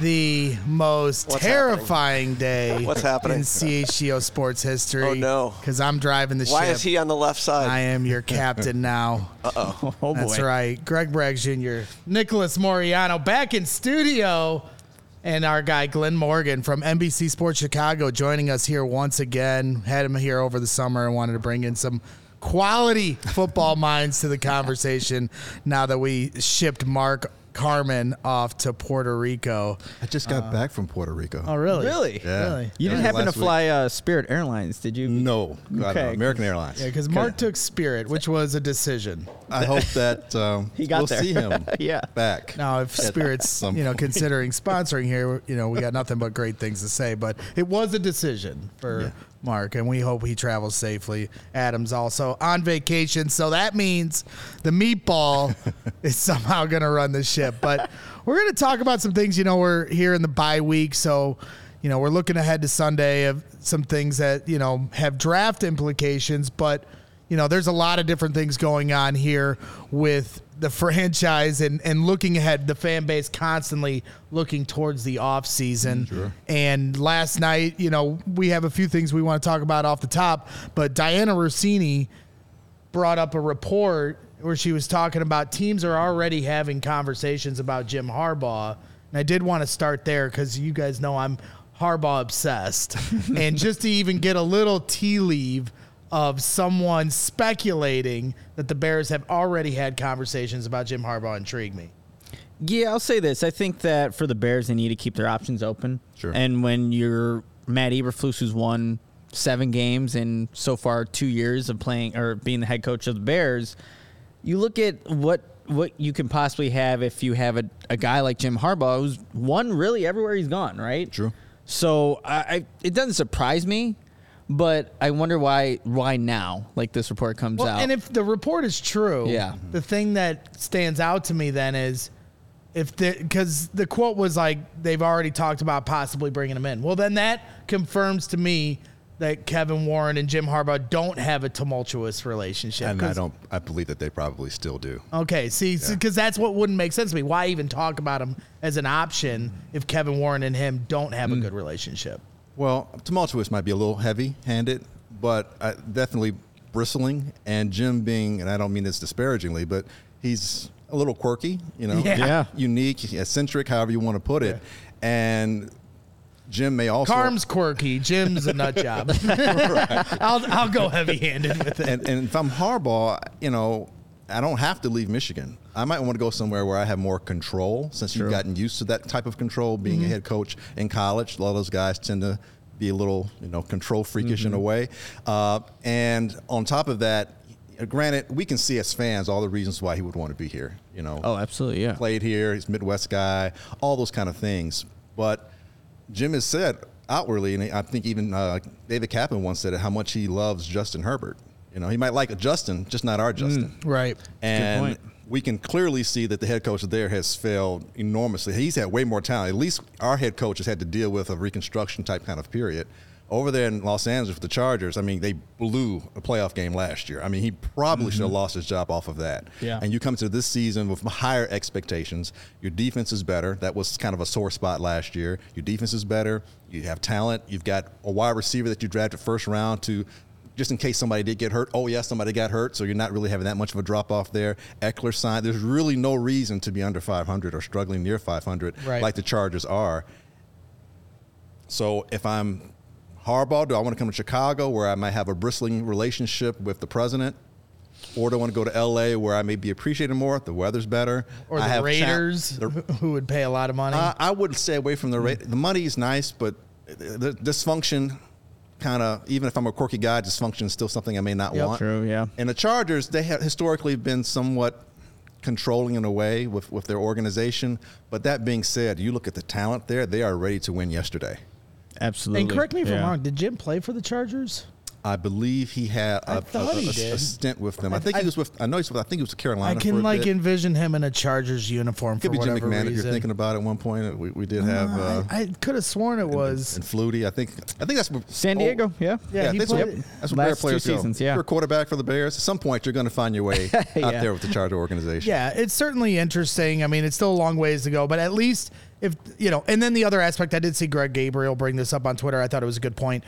the most What's terrifying day What's happening? in CHGO sports history. Oh, no. Because I'm driving the Why ship. is he on the left side? I am your captain now. Uh-oh. Oh That's right. Greg Braggs Jr., Nicholas Moreano back in studio, and our guy Glynn Morgan from NBC Sports Chicago joining us here once again. Had him here over the summer and wanted to bring in some quality football minds to the conversation now that we shipped Mark Carman off to Puerto Rico. I just got back from Puerto Rico. Oh, really? Really? Yeah. Really? You didn't happen to fly uh, Spirit Airlines, did you? No, God, no. Okay. American Airlines. Yeah, because Mark took Spirit, which was a decision. I hope that um, He got we'll there. see him Yeah. back. Now, if Spirit's some you know point. considering sponsoring here, you know we got nothing but great things to say. But it was a decision for Mark, and we hope he travels safely. Adam's also on vacation, so that means the meatball is somehow going to run the ship. But we're going to talk about some things. You know, we're here in the bye week, so you know we're looking ahead to Sunday of some things that you know have draft implications, but you know, there's a lot of different things going on here with the franchise and, and looking ahead, the fan base constantly looking towards the off season. Mm, and last night, you know, we have a few things we want to talk about off the top, but Dianna Russini brought up a report where she was talking about teams are already having conversations about Jim Harbaugh. And I did want to start there because you guys know I'm Harbaugh obsessed. and just to even get a little tea leave of someone speculating that the Bears have already had conversations about Jim Harbaugh intrigue me. Yeah, I'll say this. I think that for the Bears, they need to keep their options open. Sure. And when you're Matt Eberflus, who's won seven games in so far two years of playing or being the head coach of the Bears, you look at what what you can possibly have if you have a, a guy like Jim Harbaugh who's won really everywhere he's gone, right? True. So I, I it doesn't surprise me, but I wonder why why now like this report comes Well, out. and if the report is true, Yeah. the thing that stands out to me then is if the because the quote was like they've already talked about possibly bringing him in. Well, then that confirms to me that Kevin Warren and Jim Harbaugh don't have a tumultuous relationship. And I 'Cause- don't. I believe that they probably still do. Okay, see, because that's what wouldn't make sense to me. Why even talk about him as an option if Kevin Warren and him don't have a hmm. good relationship? Well, tumultuous might be a little heavy-handed, but uh, definitely bristling. And Jim being, and I don't mean this disparagingly, but he's a little quirky. You know, Yeah. Yeah. unique, eccentric, however you want to put it. And Jim may also Carm's quirky, Jim's a nut job. I'll I'll go heavy handed with it. and, and if I'm Harbaugh, you know, I don't have to leave Michigan. I might want to go somewhere where I have more control since you've gotten used to that type of control being a head coach in college. A lot of those guys tend to be a little, you know, control freakish in a way. Uh, and on top of that, granted, we can see as fans all the reasons why he would want to be here. You know, oh, absolutely, yeah. played here, he's Midwest guy, all those kind of things. But Jim has said outwardly, and I think even uh, David Kaplan once said it, how much he loves Justin Herbert. You know, he might like a Justin, just not our Justin. Right. And point. We can clearly see that the head coach there has failed enormously. He's had way more talent. At least our head coach has had to deal with a reconstruction type kind of period. over there in Los Angeles with the Chargers, I mean, they blew a playoff game last year. I mean, he probably should have mm-hmm. lost his job off of that. Yeah. And you come to this season with higher expectations. Your defense is better. That was kind of a sore spot last year. Your defense is better. You have talent. You've got a wide receiver that you drafted first round to just in case somebody did get hurt. Oh, yeah, somebody got hurt, so you're not really having that much of a drop off there. Ekeler signed. There's really no reason to be under 500 or struggling near 500 Right. like the Chargers are. So if I'm Harbaugh, do I want to come to Chicago where I might have a bristling relationship with the president? Or do I want to go to LA where I may be appreciated more? The weather's better. Or I the cha- Raiders, the- who would pay a lot of money. uh, I would stay away from the rate. The money is nice, but the dysfunction kind of, even if I'm a quirky guy, dysfunction is still something I may not Yep. want. True, yeah. And the Chargers, they have historically been somewhat controlling in a way with, with their organization. But that being said, you look at the talent there, they are ready to win yesterday. Absolutely. and correct me if I'm wrong. Did Jim play for the Chargers? I believe he had I a, a, thought he a- a stint with them. I, I- think I- he was with. I know he's with. I think he was with Carolina. I for can a like bit. envision him in a Chargers uniform Could for be Jim whatever McMahon if you're thinking about it. At one point, we, we did have. Uh, I, I could have sworn it was. and Flutie. I think. I think that's what- San oh, Diego, yeah. Yeah, he that's, played- what, Yep. that's what Last Bear two players go. seasons, yeah. If you're a quarterback for the Bears. At some point, you're going to find your way out Yeah. there with the Charger organization. Yeah, it's certainly interesting. I mean, it's still a long ways to go, but at least if you know. And then the other aspect, I did see Greg Gabriel bring this up on Twitter. I thought it was a good point.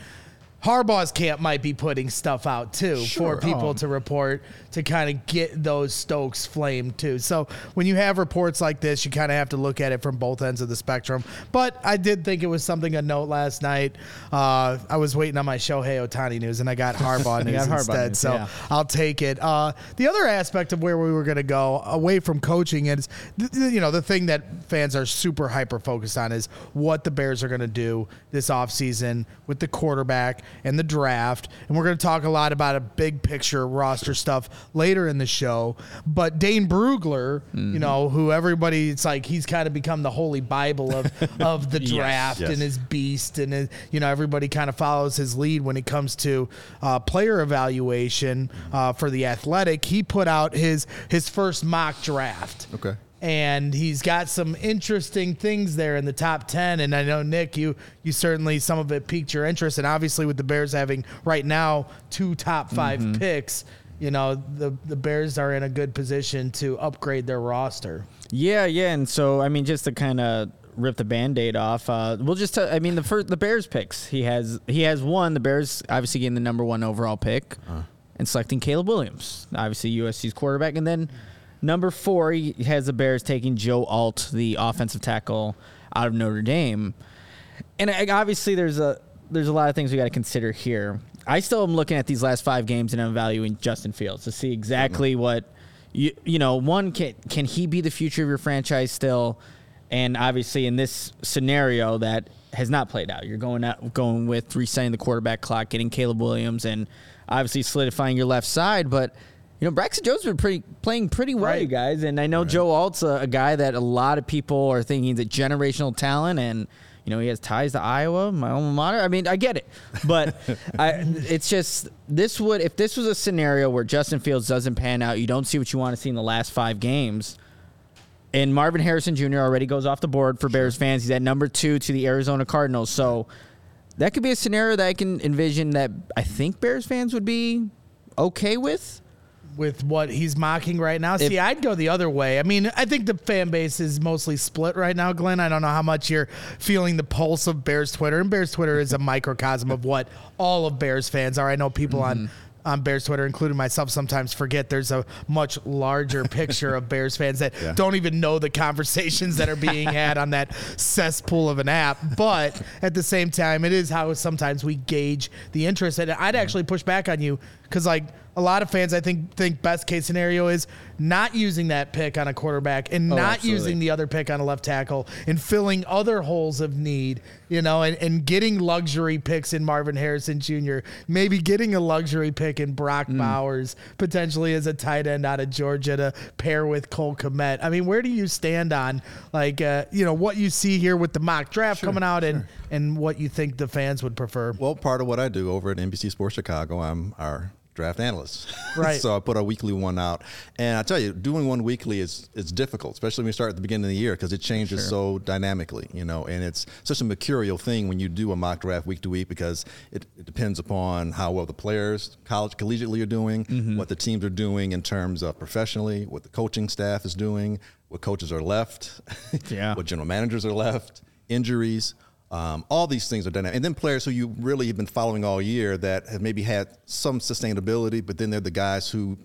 Harbaugh's camp might be putting stuff out too Sure. for people Oh. to report to kind of get those Stokes flamed too. So when you have reports like this, you kind of have to look at it from both ends of the spectrum. But I did think it was something of note last night. Uh, I was waiting on my Shohei Ohtani news, and I got Harbaugh news got Harbaugh instead. news, so yeah. I'll take it. Uh, the other aspect of where we were going to go away from coaching is, th- you know, the thing that fans are super hyper focused on is what the Bears are going to do this offseason with the quarterback and the draft. And we're going to talk a lot about a big picture roster stuff later in the show. But Dane Brugler, you know, who everybody, it's like he's kind of become the holy Bible of, of the draft yes. and his beast. And, his, you know, everybody kind of follows his lead when it comes to uh, player evaluation uh, for the athletic. He put out his his first mock draft. Okay. And he's got some interesting things there in the top ten. And I know Nick, you you certainly some of it piqued your interest. And obviously, with the Bears having right now two top 5 picks, you know the the Bears are in a good position to upgrade their roster. Yeah, yeah, and so I mean, just to kind of rip the band-aid off, uh, we'll just. T- I mean, the first the Bears picks. He has he has one. The Bears obviously getting the number one overall pick and selecting Caleb Williams, obviously USC's quarterback, and then number four he has the Bears taking Joe Alt, the offensive tackle out of Notre Dame, and obviously there's a there's a lot of things we got to consider here. I still am looking at these last five games and I'm evaluating Justin Fields to see exactly mm-hmm. what you you know. One can can he be the future of your franchise still? And obviously in this scenario that has not played out, you're going out going with resetting the quarterback clock, getting Caleb Williams, and obviously solidifying your left side, but. You know, Braxton Jones has been pretty playing pretty well, Right. you guys, and I know Joe Alt's a, a guy that a lot of people are thinking he's a generational talent, and you know he has ties to Iowa, my alma mater. I mean, I get it, but I, it's just this would if this was a scenario where Justin Fields doesn't pan out, you don't see what you want to see in the last five games, and Marvin Harrison Jr. already goes off the board for Bears fans. He's at number two to the Arizona Cardinals, so that could be a scenario that I can envision that I think Bears fans would be okay with. With what he's mocking right now. See, I'd go the other way. I mean, I think the fan base is mostly split right now, Glynn. I don't know how much you're feeling the pulse of Bears Twitter, and Bears Twitter is a microcosm of what all of Bears fans are. I know people on. Mm-hmm. On Bears Twitter, including myself, sometimes forget there's a much larger picture of Bears fans that Yeah. don't even know the conversations that are being had on that cesspool of an app. But at the same time, it is how sometimes we gauge the interest. And I'd mm-hmm. actually push back on you because, like, a lot of fans, I think, think best case scenario is not using that pick on a quarterback and Oh, not absolutely. using the other pick on a left tackle and filling other holes of need, you know, and, and getting luxury picks in Marvin Harrison Jr., maybe getting a luxury pick in Brock Mm. Bowers, potentially as a tight end out of Georgia to pair with Cole Kmet. I mean, where do you stand on, like, uh, you know, what you see here with the mock draft coming out and, and what you think the fans would prefer? Well, part of what I do over at NBC Sports Chicago, I'm our draft analyst. Right. so I put a weekly one out, and I tell you, doing one weekly is is difficult, especially when you start at the beginning of the year because it changes so dynamically, you know. And it's such a mercurial thing when you do a mock draft week to week because it, it depends upon how well the players, college collegiately, are doing, mm-hmm. what the teams are doing in terms of professionally, what the coaching staff is doing, what coaches are left, Yeah. what general managers are left, injuries. Um, all these things are dynamic. And then players who you really have been following all year that have maybe had some sustainability, but then they're the guys who,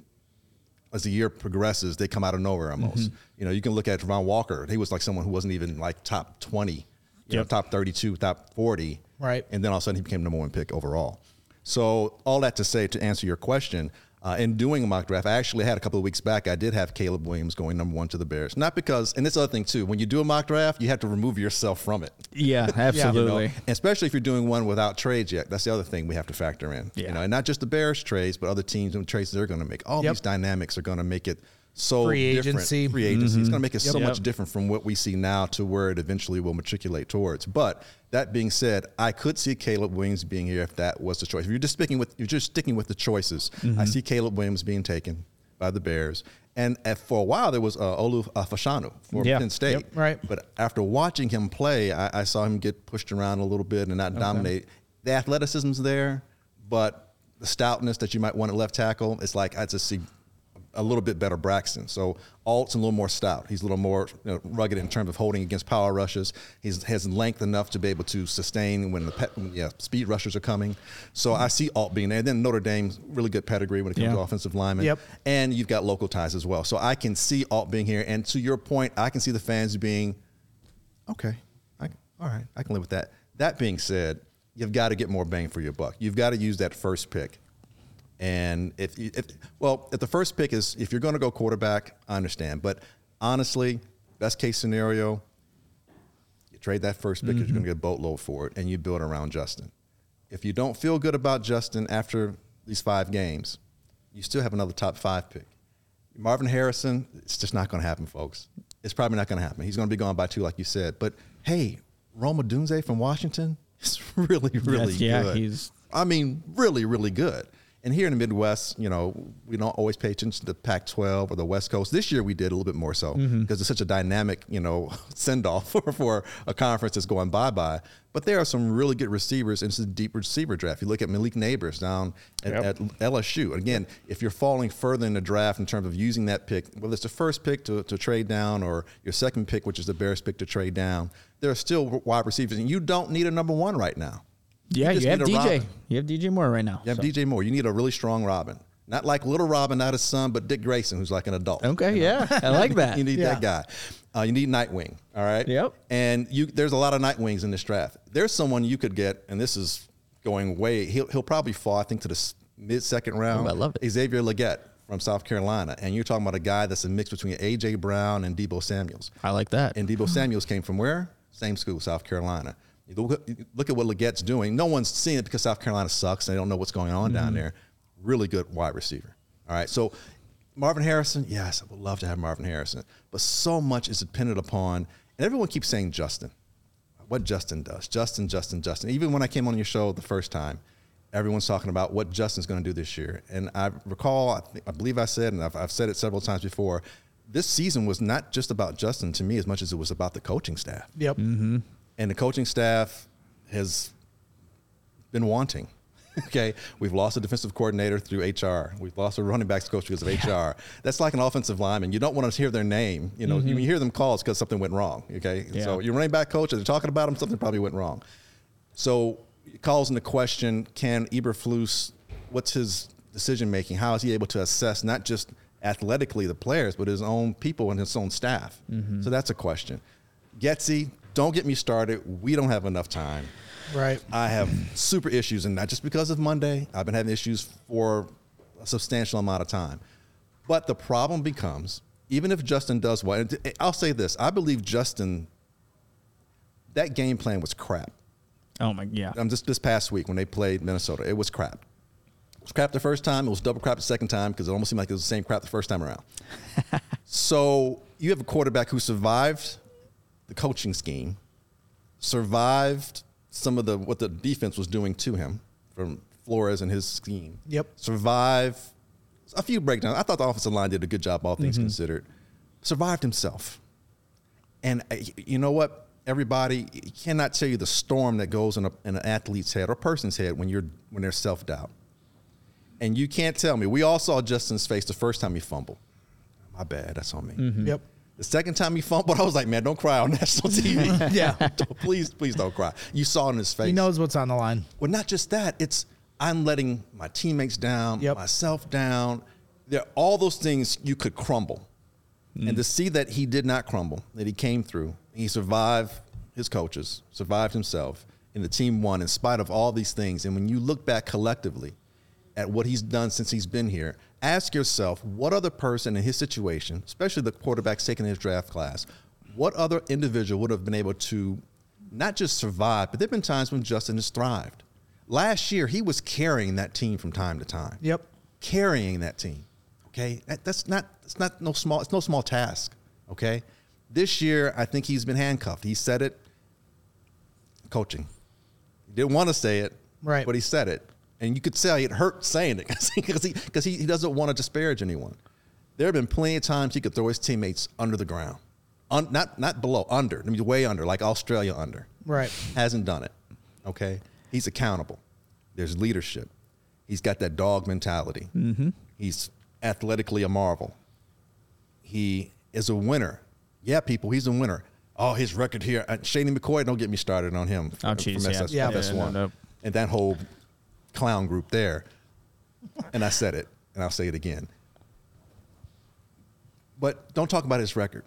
as the year progresses, they come out of nowhere almost. You know, you can look at Travon Walker. He was like someone who wasn't even like top 20, you know, top 32, top 40. Right. And then all of a sudden he became number one pick overall. So all that to say, to answer your question, uh, in doing a mock draft, I actually had a couple of weeks back. I did have Caleb Williams going number one to the Bears, not because, and this other thing too. When you do a mock draft, you have to remove yourself from it. Yeah, You know, absolutely. especially if you're doing one without trades yet. That's the other thing we have to factor in. You Yeah. know, and not just the Bears trades, but other teams and trades they're going to make. All Yep. these dynamics are going to make it so Free different. agency. Free agency. It's going to make it so Yep. much different from what we see now to where it eventually will matriculate towards. But that being said, I could see Caleb Williams being here if that was the choice. If you're just sticking with you're just sticking with the choices, I see Caleb Williams being taken by the Bears. And at, for a while, there was uh, Olu uh, Fashanu for Yeah. Penn State. Yep. Right. But after watching him play, I, I saw him get pushed around a little bit and not dominate. The athleticism's there, but the stoutness that you might want at left tackle, it's like I just see a little bit better Braxton. So Alt's a little more stout. He's a little more you know, rugged in terms of holding against power rushes. He has length enough to be able to sustain when the pe- yeah, speed rushers are coming. So I see Alt being there. And then Notre Dame's really good pedigree when it comes Yeah. to offensive linemen. Yep. And you've got local ties as well. So I can see Alt being here. And to your point, I can see the fans being okay. I, all right, I can live with that. That being said, you've got to get more bang for your buck. You've got to use that first pick. And if, you- if well, if the first pick is if you're going to go quarterback, I understand. But honestly, best case scenario, you trade that first pick because you're going to mm-hmm. get a boatload for it, and you build around Justin. If you don't feel good about Justin after these five games, you still have another top five pick. Marvin Harrison, it's just not going to happen, folks. It's probably not going to happen. He's going to be gone by two, like you said. But hey, Rome Odunze from Washington is really, really Yes, yeah, good. he's- I mean, really, really good. And here in the Midwest, you know, we don't always pay attention to the Pac-12 or the West Coast. This year we did a little bit more so mm-hmm. because it's such a dynamic, you know, send-off for, for a conference that's going bye-bye. But there are some really good receivers in this deep receiver draft. You look at Malik Nabers down at, Yep. at LSU. Again, if you're falling further in the draft in terms of using that pick, whether it's the first pick to, to trade down or your second pick, which is the Bears pick to trade down, there are still wide receivers, and you don't need a number one right now. Yeah, just you, have DJ. Robin. You have DJ Moore right now. You have so. DJ Moore. You need a really strong Robin. Not like little Robin, not his son, but Dick Grayson, who's like an adult. Okay, yeah, I like that. you need Yeah. that guy. Uh, you need Nightwing. All right. Yep. And you, there's a lot of Nightwings in this draft. There's someone you could get, and this is going way. He'll, he'll probably fall, I think, to the mid second round. Oh, I love it. Xavier Legette from South Carolina, and you're talking about a guy that's a mix between AJ Brown and Deebo Samuels. I like that. And Deebo Samuels came from where? Same school, South Carolina. You look, you look at what Legette's doing. No one's seeing it because South Carolina sucks. and They don't know what's going on down mm-hmm. there. Really good wide receiver. All right. So Marvin Harrison, yes, I would love to have Marvin Harrison. But so much is dependent upon, and everyone keeps saying Justin. What Justin does. Justin, Justin, Justin. Even when I came on your show the first time, everyone's talking about what Justin's going to do this year. And I recall, I, think, I believe I said, and I've, I've said it several times before, this season was not just about Justin to me as much as it was about the coaching staff. Yep. Mm-hmm. And the coaching staff has been wanting. Okay, we've lost a defensive coordinator through HR. We've lost a running backs coach because of HR. That's like an offensive lineman. You don't want to hear their name. You know, you mm-hmm. hear them calls because something went wrong. Okay, Yeah. so your running back coach, they're talking about him, something probably went wrong. So it calls into question: Can Eberflus? What's his decision making? How is he able to assess not just athletically the players, but his own people and his own staff? Mm-hmm. So that's a question. Getsy, don't get me started. We don't have enough time. Right. I have super issues, and not just because of Monday. I've been having issues for a substantial amount of time. But the problem becomes, even if Justin does well, and I'll say this: I believe Justin. That game plan was crap. oh my, yeah. Um, just this past week when they played Minnesota, it was crap. It was crap the first time. It was double crap the second time because it almost seemed like it was the same crap the first time around. so you have a quarterback who survived the coaching scheme, survived some of the what the defense was doing to him from Flores and his scheme. Yep. Survive a few breakdowns. I thought the offensive line did a good job, all things Mm-hmm. considered. Survived himself. And uh, you know what? Everybody cannot tell you the storm that goes in, a, in an athlete's head or a person's head when you're when there's self doubt. And you can't tell me. We all saw Justin's face the first time he fumbled. My bad. That's on me. Mm-hmm. Yep. The second time he fumbled, I was like, man, don't cry on national TV. Yeah. Please, please don't cry. You saw it in his face. He knows what's on the line. Well, not just that. It's I'm letting my teammates down, Yep. myself down. There, all those things you could crumble, and to mm. see that he did not crumble, that he came through, he survived his coaches, survived himself, and the team won in spite of all these things. And when you look back collectively at what he's done since he's been here, ask yourself what other person in his situation, especially the quarterbacks taking his draft class, what other individual would have been able to not just survive, but there have been times when Justin has thrived. Last year, he was carrying that team from time to time. Yep. Carrying that team. Okay. That, that's not it's not no small it's no small task. Okay. This year, I think he's been handcuffed. He said it. Coaching. He didn't want to say it. Right. But he said it. And you could tell it hurt saying it because he, because he, he doesn't want to disparage anyone. There have been plenty of times he could throw his teammates under the ground. Un, not not below, under. I mean, way under, like Australia under. Right. Hasn't done it. Okay. He's accountable. There's leadership. He's got that dog mentality. Mm-hmm. He's athletically a marvel. He is a winner. Yeah, people, he's a winner. Oh, his record here. Uh, Shady McCoy, don't get me started on him. Oh, from jeez, SS, yeah. Yeah. FS1. Yeah, no, no. And that whole clown group there. And I said it, and I'll say it again. But don't talk about his record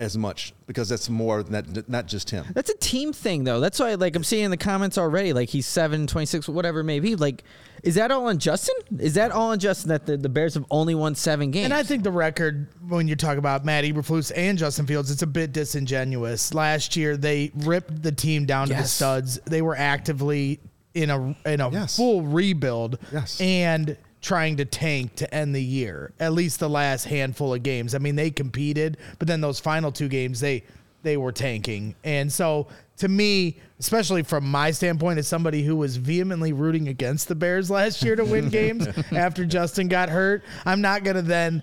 as much because that's more than that, not just him. That's a team thing, though. That's why, like, I'm seeing in the comments already, like, he's 7, 26, whatever it may be. Like, is that all on Justin? Is that all on Justin that the, the Bears have only won seven games? And I think the record, when you talk about Matt Eberflus and Justin Fields, it's a bit disingenuous. Last year, they ripped the team down to the studs. They were actively in a in a Yes. full rebuild Yes. and trying to tank to end the year. At least the last handful of games. I mean, they competed, but then those final two games, they they were tanking. And so, to me, especially from my standpoint, as somebody who was vehemently rooting against the Bears last year to win games after Justin got hurt, I'm not going to then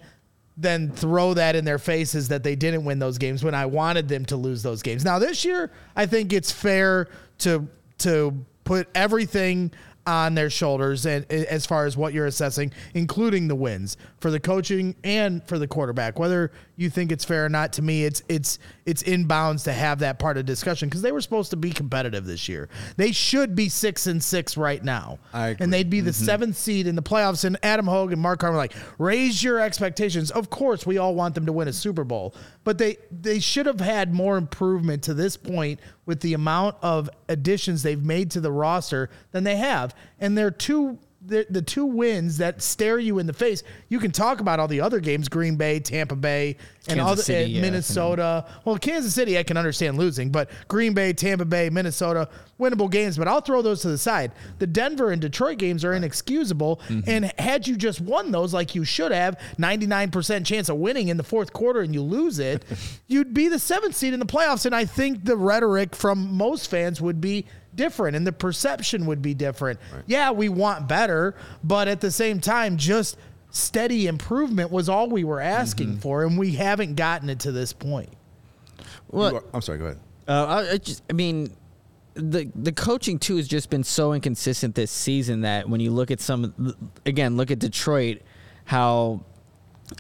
then throw that in their faces that they didn't win those games when I wanted them to lose those games. Now this year, I think it's fair to to put everything on their shoulders and as far as what you're assessing, including the wins for the coaching and for the quarterback. Whether you think it's fair or not, to me, it's it's it's inbounds to have that part of discussion because they were supposed to be competitive this year. They should be six and six right now, I agree. and they'd be the mm-hmm. seventh seed in the playoffs. And Adam Hoge and Mark Carman like, raise your expectations. Of course, we all want them to win a Super Bowl, but they they should have had more improvement to this point with the amount of additions they've made to the roster than they have. And they're two the, the two wins that stare you in the face. You can talk about all the other games: Green Bay, Tampa Bay, and Kansas other City, and yeah, Minnesota. Well, Kansas City, I can understand losing, but Green Bay, Tampa Bay, Minnesota, winnable games. But I'll throw those to the side. The Denver and Detroit games are inexcusable. Mm-hmm. And had you just won those like you should have, 99% chance of winning in the fourth quarter and you lose it, you'd be the seventh seed in the playoffs. And I think the rhetoric from most fans would be different and the perception would be different. Yeah, we want better, but at the same time, just steady improvement was all we were asking Mm-hmm. for, and we haven't gotten it to this point. well, are- I'm sorry, go ahead. Uh, I, I just, I mean, the the coaching too has just been so inconsistent this season that when you look at some, again, look at Detroit, how,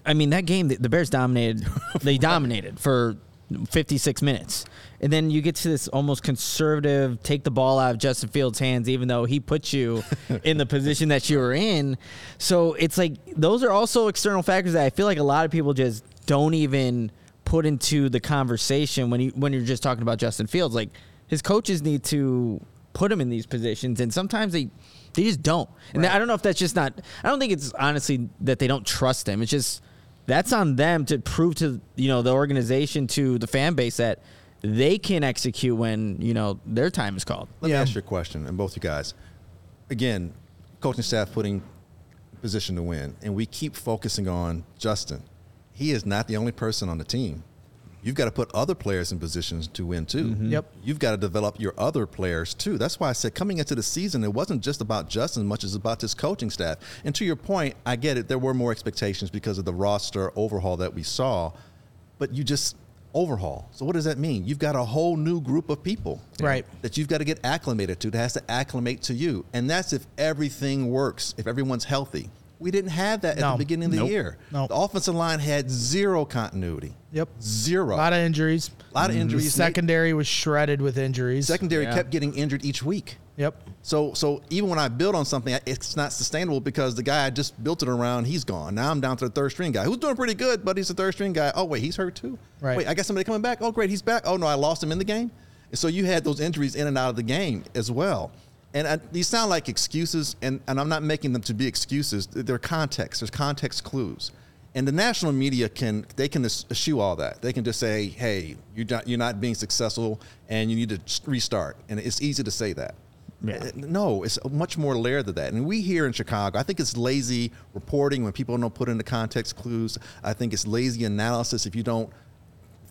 I mean, that game the, the Bears dominated, they dominated for 56 minutes, and then you get to this almost conservative, take the ball out of Justin Fields' hands, even though he put you in the position that you were in. So it's like those are also external factors that I feel like a lot of people just don't even put into the conversation when you when you're just talking about Justin Fields. Like his coaches need to put him in these positions, and sometimes they they just don't. And I don't know if that's just not. I don't think it's honestly that they don't trust him. It's just that's on them to prove to you know the organization to the fan base that they can execute when you know their time is called. Let Yeah. me ask you a question, and both you guys. Again, coaching staff putting position to win, and we keep focusing on Justin. He is not the only person on the team. You've got to put other players in positions to win too. Mm-hmm. Yep. You've got to develop your other players too. That's why I said coming into the season, it wasn't just about Justin as much as about this coaching staff. And to your point, I get it. There were more expectations because of the roster overhaul that we saw, but you just overhaul. So what does that mean? You've got a whole new group of people, Right. That you've got to get acclimated to. That has to acclimate to you, and that's if everything works, if everyone's healthy. We didn't have that at No. the beginning of the Nope. year. Nope. The offensive line had zero continuity. Yep. Zero. A lot of injuries. A lot of The injuries. secondary was shredded with injuries. Secondary Yeah. kept getting injured each week. Yep. So so even when I build on something, it's not sustainable because the guy I just built it around, he's gone. Now I'm down to the third string guy who's doing pretty good, but he's a third string guy. Oh wait, he's hurt too. Right. Wait, I got somebody coming back. Oh great, he's back. Oh no, I lost him in the game. And so you had those injuries in and out of the game as well. And I, these sound like excuses, and, and I'm not making them to be excuses. They're context. There's context clues. And the national media can they can eschew all that. They can just say, "Hey, you're not you're not being successful, and you need to restart." And it's easy to say that. Yeah. Uh, No, it's much more layered than that. And we here in Chicago, I think it's lazy reporting when people don't put in the context clues. I think it's lazy analysis if you don't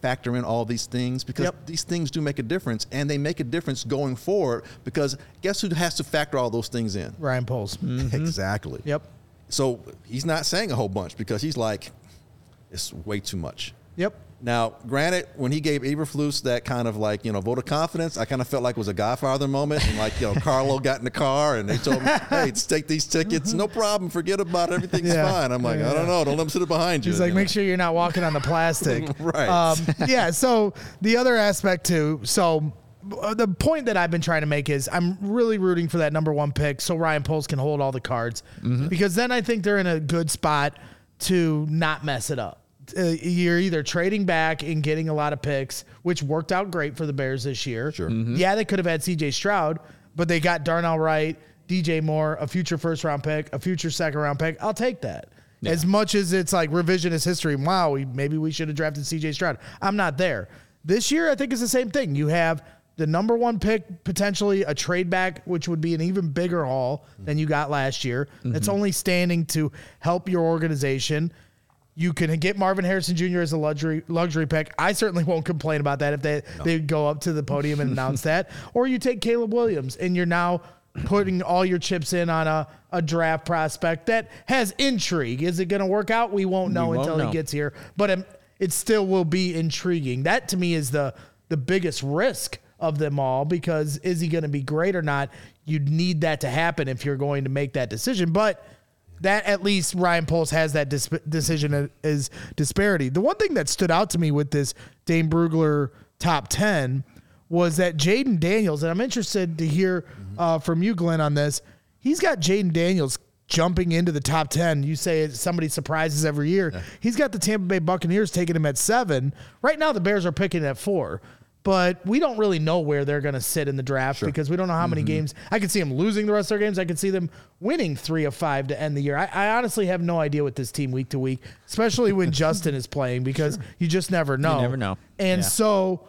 factor in all these things because Yep. these things do make a difference and they make a difference going forward because guess who has to factor all those things in? Ryan Poles. Mm-hmm. Exactly. Yep. So he's not saying a whole bunch because he's like, it's way too much. Yep. Now, granted, when he gave Eberflus that kind of like, you know, vote of confidence, I kind of felt like it was a Godfather moment. And like, you know, Carlo got in the car and they told him, hey, take these tickets. No problem. Forget about it. Everything's Yeah. fine. I'm like, Yeah. I don't know. Don't let him sit behind you. He's like, you know? make sure you're not walking on the plastic. Right. Um, yeah. So the other aspect too. So uh, the point that I've been trying to make is I'm really rooting for that number one pick so Ryan Poles can hold all the cards because then I think they're in a good spot to not mess it up. Uh, you're either trading back and getting a lot of picks, which worked out great for the Bears this year. Sure. Yeah, they could have had C.J. Stroud, but they got Darnell Wright, DJ Moore, a future first round pick, a future second round pick. I'll take that. As much as it's like revisionist history, wow, we, maybe we should have drafted CJ Stroud. I'm not there. This year, I think it's the same thing. You have the number one pick, potentially a trade back, which would be an even bigger haul than you got last year. It's only standing to help your organization. You can get Marvin Harrison Jr. as a luxury luxury pick. I certainly won't complain about that if they, they go up to the podium and announce that. Or you take Caleb Williams and you're now putting all your chips in on a, a draft prospect that has intrigue. Is it going to work out? We won't know won't until know. he gets here, but it, it still will be intriguing. That to me is the the biggest risk of them all because is he going to be great or not? You'd need that to happen if you're going to make that decision, but that at least Ryan Poles has that dis- decision is disparity. The one thing that stood out to me with this Dane Brugler top 10 was that Jayden Daniels, and I'm interested to hear uh, from you, Glynn, on this. He's got Jayden Daniels jumping into the top 10. You say somebody surprises every year. He's got the Tampa Bay Buccaneers taking him at seven. Right now, the Bears are picking at four. But we don't really know where they're going to sit in the draft because we don't know how many games. I could see them losing the rest of their games. I could see them winning three of five to end the year. I, I honestly have no idea with this team week to week, especially when Justin is playing because you just never know. never know. And Yeah. so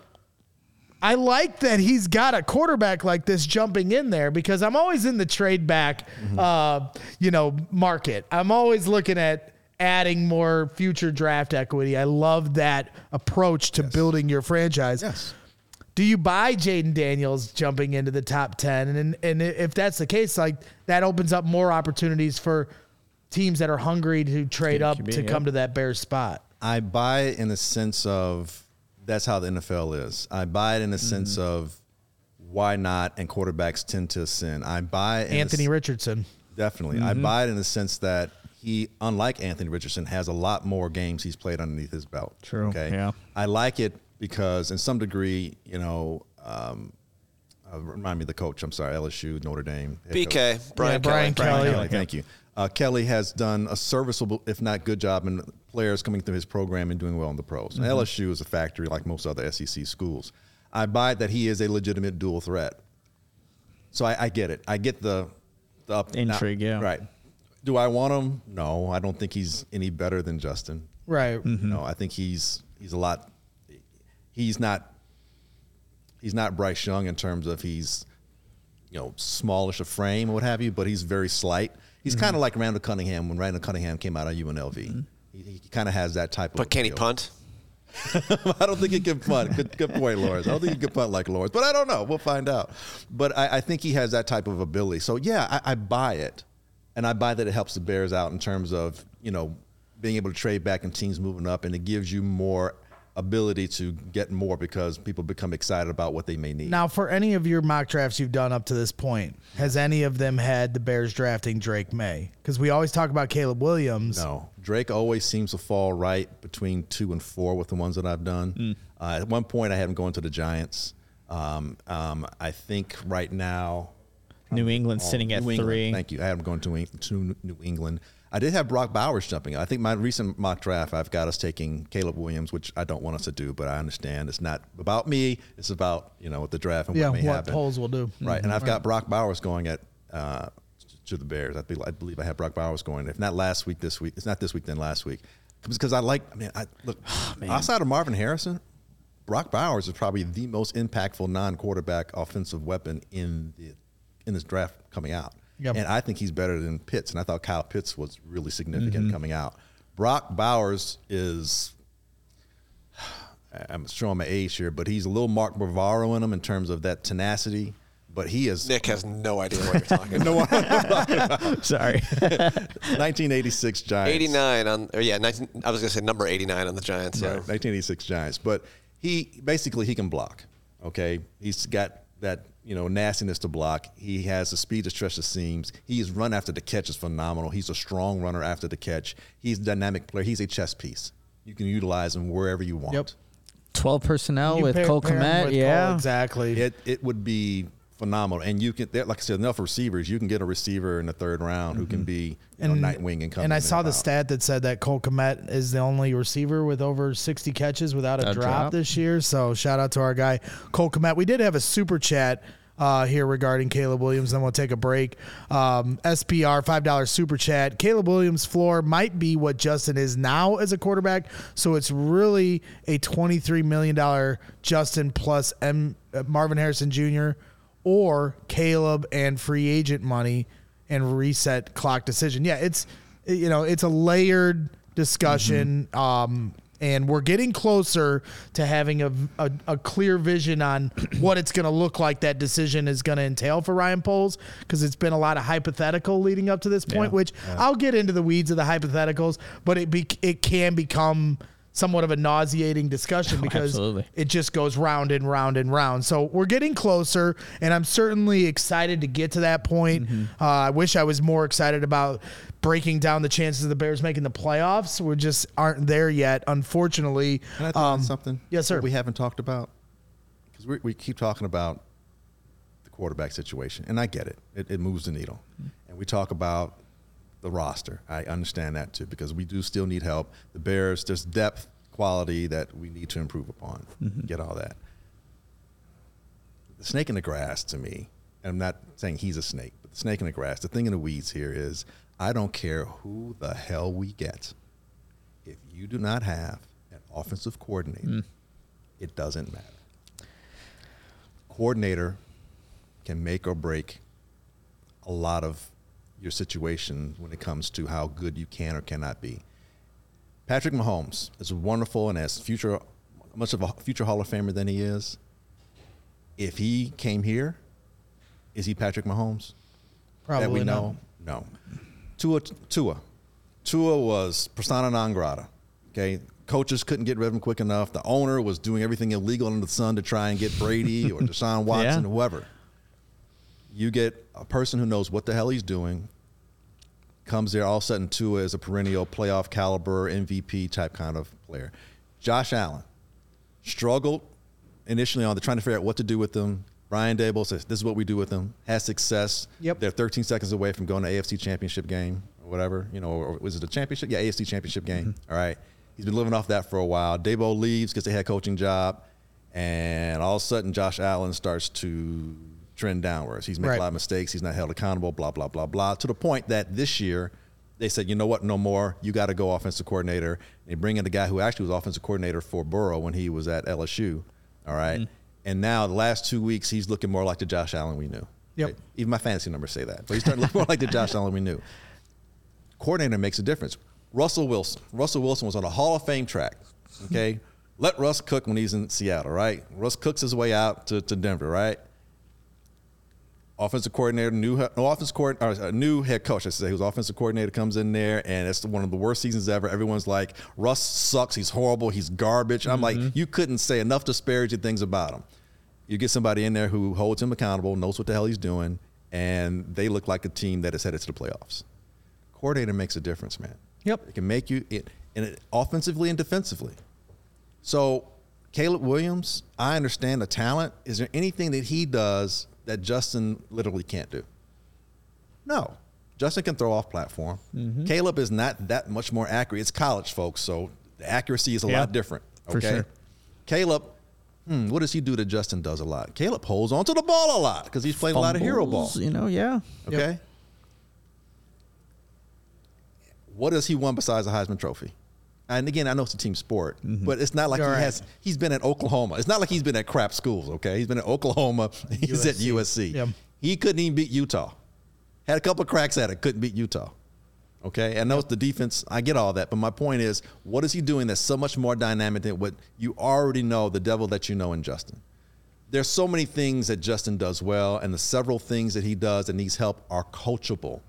I like that he's got a quarterback like this jumping in there because I'm always in the trade back, uh, you know, market. I'm always looking at adding more future draft equity. I love that approach to building your franchise. Yes. Do you buy Jayden Daniels jumping into the top ten? And and if that's the case, like that opens up more opportunities for teams that are hungry to trade up QB, to yep. come to that Bears spot. I buy it in the sense of that's how the NFL is. I buy it in the sense Mm-hmm. of why not, and quarterbacks tend to sin. I buy it in the Anthony s- Richardson. Definitely. I buy it in the sense that he, unlike Anthony Richardson, has a lot more games he's played underneath his belt. True. Okay. Yeah. I like it because, in some degree, you know, um, uh, remind me of the coach. I'm sorry, LSU, Notre Dame. head coach. BK, Brian Brian Kelly. Kelly. Kelly, thank you. Uh, Kelly has done a serviceable, if not good job, in players coming through his program and doing well in the pros. And LSU is a factory like most other SEC schools. I buy that he is a legitimate dual threat. So I, I get it. I get the, the up, Intrigue, yeah. Right. Do I want him? No, I don't think he's any better than Justin. Right. No, I think he's he's a lot. He's not. He's not Bryce Young in terms of he's, you know, smallish of frame or what have you, but he's very slight. He's mm-hmm. kind of like Randall Cunningham when Randall Cunningham came out of UNLV. Mm-hmm. He, he kind of has that type of. But can he punt? I don't think he can punt. Good, good point, Lawrence. I don't think he can punt like Lawrence, but I don't know. We'll find out. But I, I think he has that type of ability. So yeah, I, I buy it, and I buy that it helps the Bears out in terms of you know being able to trade back and teams moving up, and it gives you more ability to get more because people become excited about what they may need. Now, for any of your mock drafts you've done up to this point, has any of them had the Bears drafting Drake Maye? Because we always talk about Caleb Williams. No, Drake always seems to fall right between two and four with the ones that I've done. Mm. Uh, at one point, I had him going to the Giants. Um, um, I think right now, New England sitting at New England. three. Thank you. I had him going to, to New England. I did have Brock Bowers jumping. I think my recent mock draft, I've got us taking Caleb Williams, which I don't want us to do, but I understand it's not about me. It's about you know what the draft and yeah, what may what happen. Poles will do. Right, and I've got Brock Bowers going at uh, to the Bears. I, be, I believe I have Brock Bowers going. If not last week, this week. It's not this week, then last week. Because I like. I mean, I look outside of Marvin Harrison, Brock Bowers is probably the most impactful non-quarterback offensive weapon in the in this draft coming out. Yep. And I think he's better than Pitts. And I thought Kyle Pitts was really significant mm-hmm. coming out. Brock Bowers is I'm showing my age here, but he's a little Mark Bavaro in him in terms of that tenacity. But he is Nick has no idea what you're talking about. No one sorry. 1986 Giants. 89 on, or yeah, 19, I was going to say number 89 on the Giants. Right, Yeah. 1986 Giants. But he basically he can block. Okay, he's got that you know nastiness to block. He has the speed to stretch the seams. He's run after the catch is phenomenal. He's a strong runner after the catch. He's a dynamic player. He's a chess piece. You can utilize him wherever you want. Yep. 12 personnel You with pair- Cole pair Kmet. with Cole, Yeah. exactly. It it would be phenomenal. And you can, like I said, enough receivers. You can get a receiver in the third round who can mm-hmm. be you know, Nightwing and come. And I saw the out. stat that said that Cole Kmet is the only receiver with over 60 catches without a A drop, drop. this year. So shout out to our guy Cole Kmet. We did have a super chat uh, here regarding Caleb Williams. Then we'll take a break. Um, SPR five dollars super chat. Caleb Williams' floor might be what Justin is now as a quarterback. So it's really a 23 million dollar Justin plus M uh, Marvin Harrison Jr. or Caleb and free agent money and reset clock decision. Yeah, it's you know it's a layered discussion, um, and we're getting closer to having a, a, a clear vision on what it's going to look like. That decision is going to entail for Ryan Poles because it's been a lot of hypothetical leading up to this point. Yeah. Which I'll get into the weeds of the hypotheticals, but it be, it can become somewhat of a nauseating discussion because absolutely. it just goes round and round and round. So we're getting closer, and I'm certainly excited to get to that point. Uh, I wish I was more excited about breaking down the chances of the Bears making the playoffs. We just aren't there yet, unfortunately. Can I throw in Um, something? yes, sir. We haven't talked about because we, we keep talking about the quarterback situation, and I get it. It, it moves the needle, and we talk about the roster. I understand that too because we do still need help. The Bears, there's depth, quality that we need to improve upon. Get all that. The snake in the grass to me. And I'm not saying he's a snake, but the snake in the grass. The thing in the weeds here is I don't care who the hell we get if you do not have an offensive coordinator, hmm. it doesn't matter. Coordinator can make or break a lot of your situation when it comes to how good you can or cannot be. Patrick Mahomes is wonderful and as future much of a future Hall of Famer than he is. If he came here, is he Patrick Mahomes? that Probably we not. know? No. Tua, Tua, Tua was persona non grata. Okay, coaches couldn't get rid of him quick enough. The owner was doing everything illegal under the sun to try and get Brady or Deshaun Watson, Yeah. whoever. You get a person who knows what the hell he's doing, comes there all of a sudden Tua is a perennial playoff caliber MVP type kind of player. Josh Allen struggled initially on the trying to figure out what to do with them. Brian Daboll says this is what we do with them. Has success. Yep. They're 13 seconds away from going to AFC Championship game or whatever. You know, or was it a championship? Yeah, AFC Championship game. Mm-hmm. All right. He's been living off that for a while. Daboll leaves, gets a head coaching job, and all of a sudden Josh Allen starts to trend downwards. He's making Right. a lot of mistakes. He's not held accountable. Blah blah blah blah. To the point that this year they said, you know what, no more. You got to go offensive coordinator. And they bring in the guy who actually was offensive coordinator for Burrow when he was at LSU. All right. Mm-hmm. And now the last two weeks, he's looking more like the Josh Allen we knew. Yep. Even my fantasy numbers say that. But he's starting to look more like the Josh Allen we knew. Coordinator makes a difference. Russell Wilson. Russell Wilson was on a Hall of Fame track. Okay. let Russ cook when he's in Seattle, right? Russ cooks his way out to, to Denver, right? Offensive coordinator, new no offensive coordinator, a uh, new head coach, I should say, who's offensive coordinator comes in there, and it's one of the worst seasons ever. Everyone's like, Russ sucks, he's horrible, he's garbage. I'm like, mm-hmm. you couldn't say enough disparaging things about him. You get somebody in there who holds him accountable, knows what the hell he's doing, and they look like a team that is headed to the playoffs. Coordinator makes a difference, man. Yep. It can make you it, and it, offensively and defensively. So, Caleb Williams, I understand the talent. Is there anything that he does that Justin literally can't do? No. Justin can throw off platform. Mm-hmm. Caleb is not that much more accurate. It's college, folks, so the accuracy is a Yeah, lot different. for Okay. sure. Caleb, hmm, what does he do that Justin does a lot? Caleb holds onto the ball a lot because he's playing a lot of hero ball. You know, yeah. Okay. What has he won besides the Heisman Trophy? And again, I know it's a team sport, but it's not like You're he right. has. He's been at Oklahoma. It's not like he's been at crap schools. Okay, he's been at Oklahoma. He's at USC. USC. Yep. He couldn't even beat Utah. Had a couple of cracks at it. Couldn't beat Utah. Okay, And know it's the defense. I get all that, but my point is, what is he doing that's so much more dynamic than what you already know? The devil that you know in Justin there's so many things that Justin does well, and the several things that he does that needs help are coachable.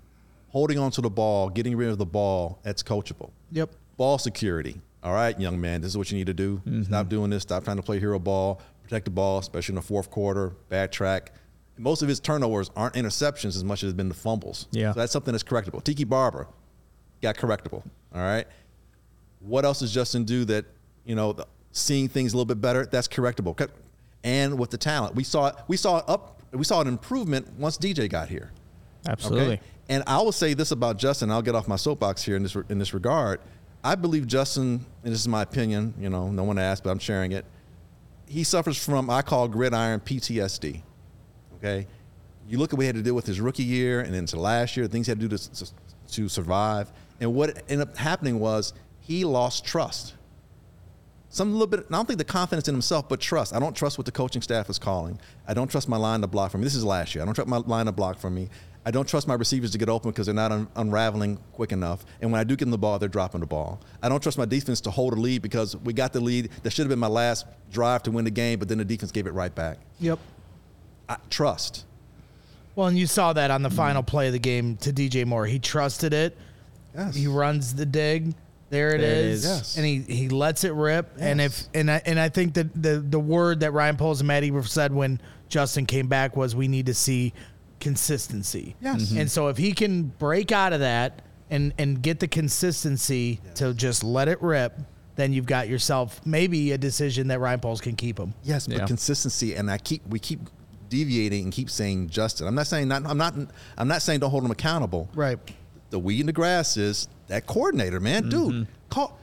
Holding onto the ball, getting rid of the ball, that's coachable. Yep. Ball security. All right, young man, this is what you need to do. Mm-hmm. Stop doing this. Stop trying to play hero ball. Protect the ball, especially in the fourth quarter. Bad track. Most of his turnovers aren't interceptions as much as it's been the fumbles. Yeah. So that's something that's correctable. Tiki Barber got correctable. All right. What else does Justin do that, you know, the, seeing things a little bit better? That's correctable. And with the talent, we saw we saw up we saw an improvement once DJ got here. Absolutely. And I will say this about Justin. I'll get off my soapbox here in this in this regard. I believe Justin, and this is my opinion. You know, no one asked, but I'm sharing it. He suffers from I call gridiron PTSD. Okay, you look at what he had to deal with his rookie year and into last year, things he had to do to, to survive. And what ended up happening was he lost trust. Some little bit, I don't think the confidence in himself, but trust. I don't trust what the coaching staff is calling. I don't trust my line to block for me. This is last year. I don't trust my line to block for me. I don't trust my receivers to get open because they're not un- unraveling quick enough. And when I do get them the ball, they're dropping the ball. I don't trust my defense to hold a lead because we got the lead. That should have been my last drive to win the game, but then the defense gave it right back. Yep. I, trust. Well, and you saw that on the final play of the game to DJ Moore. He trusted it. Yes. He runs the dig. There it There it is. is. Yes. And he, he lets it rip. And if and I and I think that the the word that Ryan Poles and Matt Eber said when Justin came back was we need to see consistency. Yes. Mhm. And so if he can break out of that and and get the consistency to just let it rip, then you've got yourself maybe a decision that Ryan Poles can keep him. Yes, but Yeah. consistency, and I keep we keep deviating and keep saying Justin. I'm not saying not. I'm not. I'm not saying don't hold him accountable. Right. The weed in the grass is that coordinator, man, dude. Call.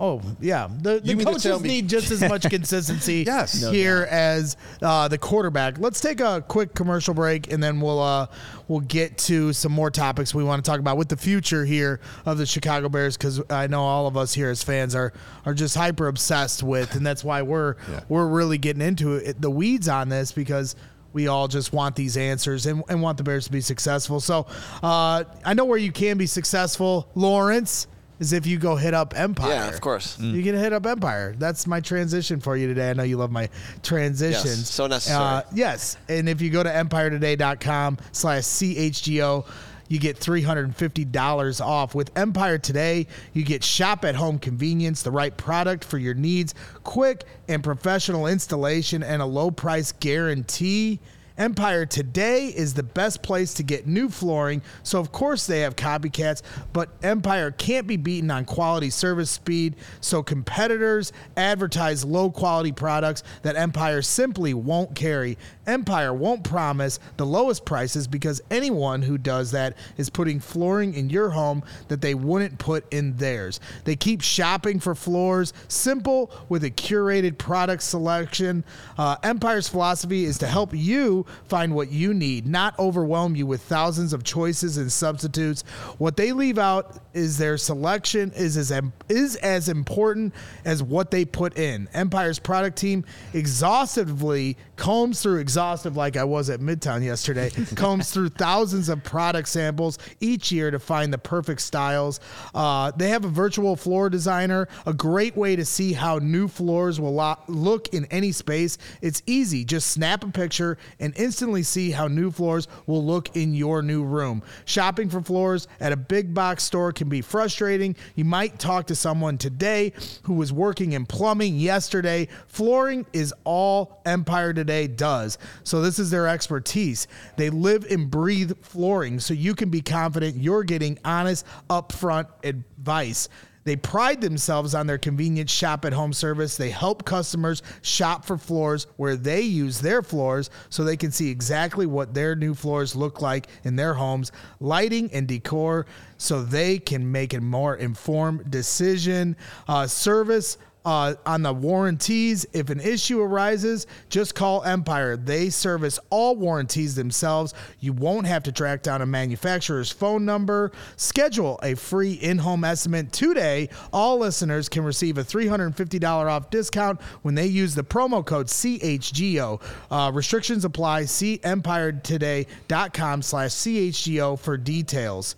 Oh yeah, the, the You mean to coaches me- need just as much consistency Yes. No here as uh, the quarterback. Let's take a quick commercial break, and then we'll uh, we'll get to some more topics we want to talk about with the future here of the Chicago Bears because I know all of us here as fans are are just hyper obsessed with, and that's why we're Yeah. we're really getting into it, the weeds on this because. We all just want these answers and, and want the Bears to be successful. So uh, I know where you can be successful, Lawrence, is if you go hit up Empire. Yeah, of course. You can hit up Empire. That's my transition for you today. I know you love my transitions. Yes, so necessary. Uh, yes. And if you go to empiretoday.com slash CHGO, you get $350 off. With Empire Today, you get shop at home convenience, the right product for your needs, quick and professional installation, and a low price guarantee. Empire Today is the best place to get new flooring. So, of course, they have copycats, but Empire can't be beaten on quality service speed. So, competitors advertise low quality products that Empire simply won't carry. Empire won't promise the lowest prices because anyone who does that is putting flooring in your home that they wouldn't put in theirs. They keep shopping for floors simple with a curated product selection. Uh, Empire's philosophy is to help you find what you need, not overwhelm you with thousands of choices and substitutes. What they leave out is their selection is as is as important as what they put in. Empire's product team exhaustively combs through exhaustive like I was at Midtown yesterday, combs through thousands of product samples each year to find the perfect styles. Uh, they have a virtual floor designer, a great way to see how new floors will lo- look in any space. It's easy. Just snap a picture and instantly see how new floors will look in your new room. Shopping for floors at a big box store can be frustrating. You might talk to someone today who was working in plumbing yesterday. Flooring is all Empire today does. So this is their expertise. They live and breathe flooring so you can be confident you're getting honest, upfront advice. They pride themselves on their convenient shop at home service. They help customers shop for floors where they use their floors so they can see exactly what their new floors look like in their homes, lighting and decor, so they can make a more informed decision. Uh, service uh, on the warranties. If an issue arises, just call Empire. They service all warranties themselves. You won't have to track down a manufacturer's phone number. Schedule a free in home estimate today. All listeners can receive a $350 off discount when they use the promo code CHGO. Uh, restrictions apply. See empiretoday.com slash CHGO for details.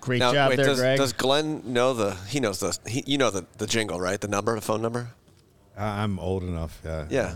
Great Now, job wait, there, does, Greg. does Glynn know the? He knows the. He, you know the, the jingle, right? The number, the phone number. I- I'm old enough. Yeah. Yeah,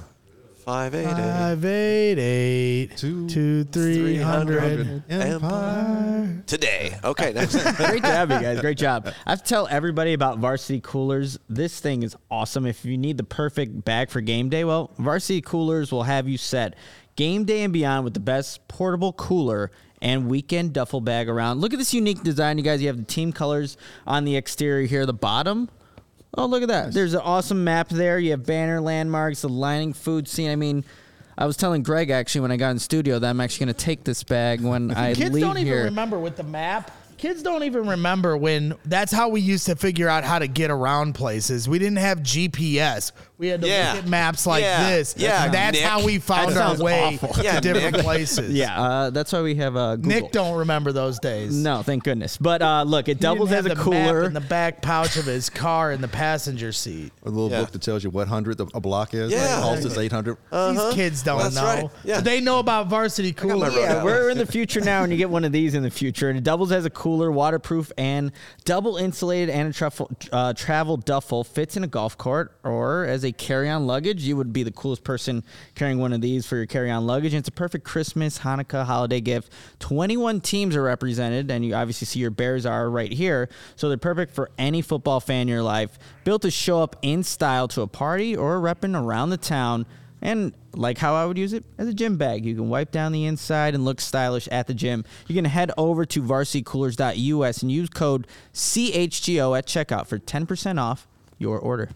five eight eight. Five eight eight Two- two three hundred. Empire. Today. Okay, next. Great job, you guys. Great job. I have to tell everybody about Varsity Coolers. This thing is awesome. If you need the perfect bag for game day, well, Varsity Coolers will have you set game day and beyond with the best portable cooler and weekend duffel bag around. Look at this unique design, you guys. You have the team colors on the exterior here, the bottom. Oh, look at that. There's an awesome map there. You have banner landmarks, the lining food scene. I mean, I was telling Greg actually when I got in studio that I'm actually going to take this bag when I Kids leave don't even here. remember with the map. Kids don't even remember when that's how we used to figure out how to get around places. We didn't have GPS. We had to Yeah. look at maps like Yeah. this. Yeah, that's Nick. how we found our way awful. to Yeah, different Nick. places. Yeah, uh, that's why we have uh, Google. Nick don't remember those days. No, thank goodness. But uh, look, it He doubles didn't as have a the map cooler. in the back pouch of his car in the passenger seat. A little Yeah. book that tells you what hundred a block is. Yeah. Like, cost is eight hundred. These kids don't That's know. right. Yeah. But they know about varsity cooler. yeah, we're in the future now, and you get one of these in the future, and it doubles as a cooler, waterproof, and double insulated, and a truffle, uh, travel duffel fits in a golf cart or as a carry-on luggage. You would be the coolest person carrying one of these for your carry-on luggage. And it's a perfect Christmas, Hanukkah, holiday gift. Twenty-one teams are represented, and you obviously see your Bears are right here, so they're perfect for any football fan in your life. Built to show up in style to a party or repping around the town. And like how I would use it as a gym bag. You can wipe down the inside and look stylish at the gym. You can head over to varsitycoolers.us and use code CHGO at checkout for 10% off your order.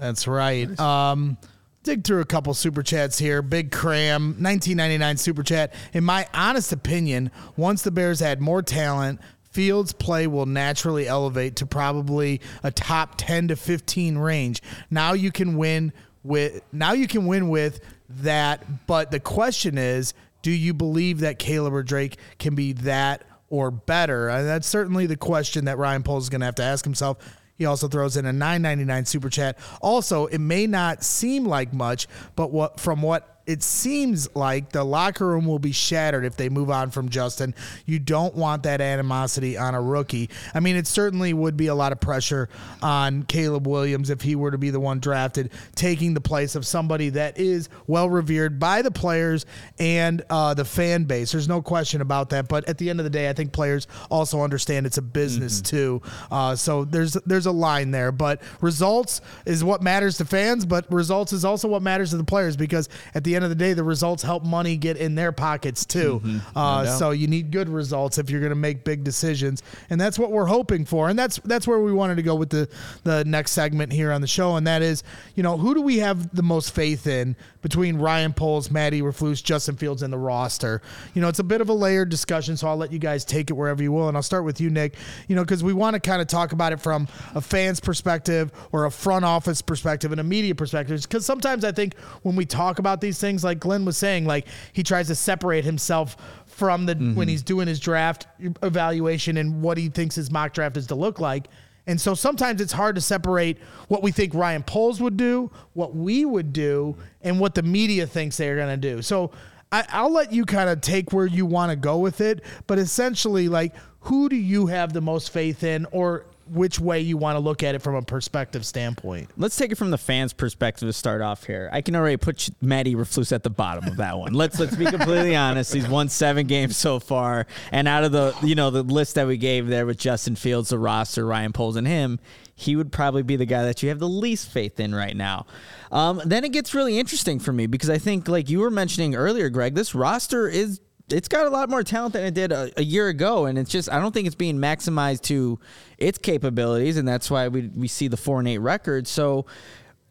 That's right. Um, dig through a couple super chats here. Big Cram, 1999 super chat. In my honest opinion, once the Bears add more talent, Fields' play will naturally elevate to probably a top 10 to 15 range. Now you can win with now you can win with that, but the question is, do you believe that Caleb or Drake can be that or better? And that's certainly the question that Ryan Poles is going to have to ask himself. He also throws in a 9.99 super chat. Also, it may not seem like much, but what from what it seems like the locker room will be shattered if they move on from Justin. You don't want that animosity on a rookie. I mean, it certainly would be a lot of pressure on Caleb Williams if he were to be the one drafted, taking the place of somebody that is well revered by the players and uh, the fan base. There's no question about that. But at the end of the day, I think players also understand it's a business too. Uh, so there's there's a line there. But results is what matters to fans, but results is also what matters to the players because at the end of the day, the results help money get in their pockets too. Uh, so you need good results if you're going to make big decisions, and that's what we're hoping for. And that's that's where we wanted to go with the the next segment here on the show, and that is, you know, who do we have the most faith in between Ryan Poles, Matt Eberflus, Justin Fields, and the roster? You know, it's a bit of a layered discussion, so I'll let you guys take it wherever you will, and I'll start with you, Nick. You know, because we want to kind of talk about it from a fan's perspective or a front office perspective and a media perspective, because sometimes I think when we talk about these things things like Glynn was saying, like he tries to separate himself from the Mm-hmm. when he's doing his draft evaluation and what he thinks his mock draft is to look like. And so sometimes it's hard to separate what we think Ryan Poles would do, what we would do, and what the media thinks they're going to do. So I, I'll let you kind of take where you want to go with it. But essentially, like, who do you have the most faith in, or which way you want to look at it from a perspective standpoint? Let's take it from the fans' perspective to start off here. I can already put Matt Eberflus at the bottom of that one. Let's let's be completely honest. He's won seven games so far, and out of the you know the list that we gave there with Justin Fields, the roster, Ryan Poles, and him, he would probably be the guy that you have the least faith in right now. Um, then it gets really interesting for me because I think, like you were mentioning earlier, Greg, this roster is it's got a lot more talent than it did a, a, year ago, and it's just I don't think it's being maximized to its capabilities, and that's why we we see the four and eight record. So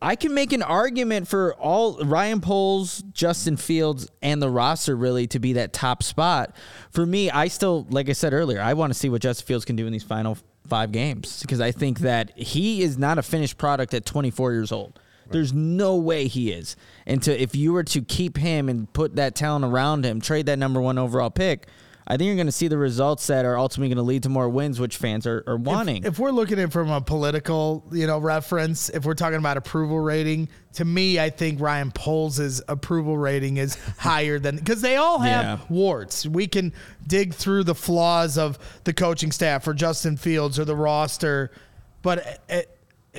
I can make an argument for all Ryan Poles, Justin Fields, and the roster really to be that top spot. For me, I still like I said earlier, I want to see what Justin Fields can do in these final five games because I think that he is not a finished product at 24 years old. There's no way he is. And to if you were to keep him and put that talent around him, trade that number one overall pick, I think you're going to see the results that are ultimately going to lead to more wins, which fans are, are wanting. If, if we're looking at it from a political, you know, reference, if we're talking about approval rating, to me, I think Ryan Poles' approval rating is higher than because they all have Yeah. warts. We can dig through the flaws of the coaching staff or Justin Fields or the roster, but it,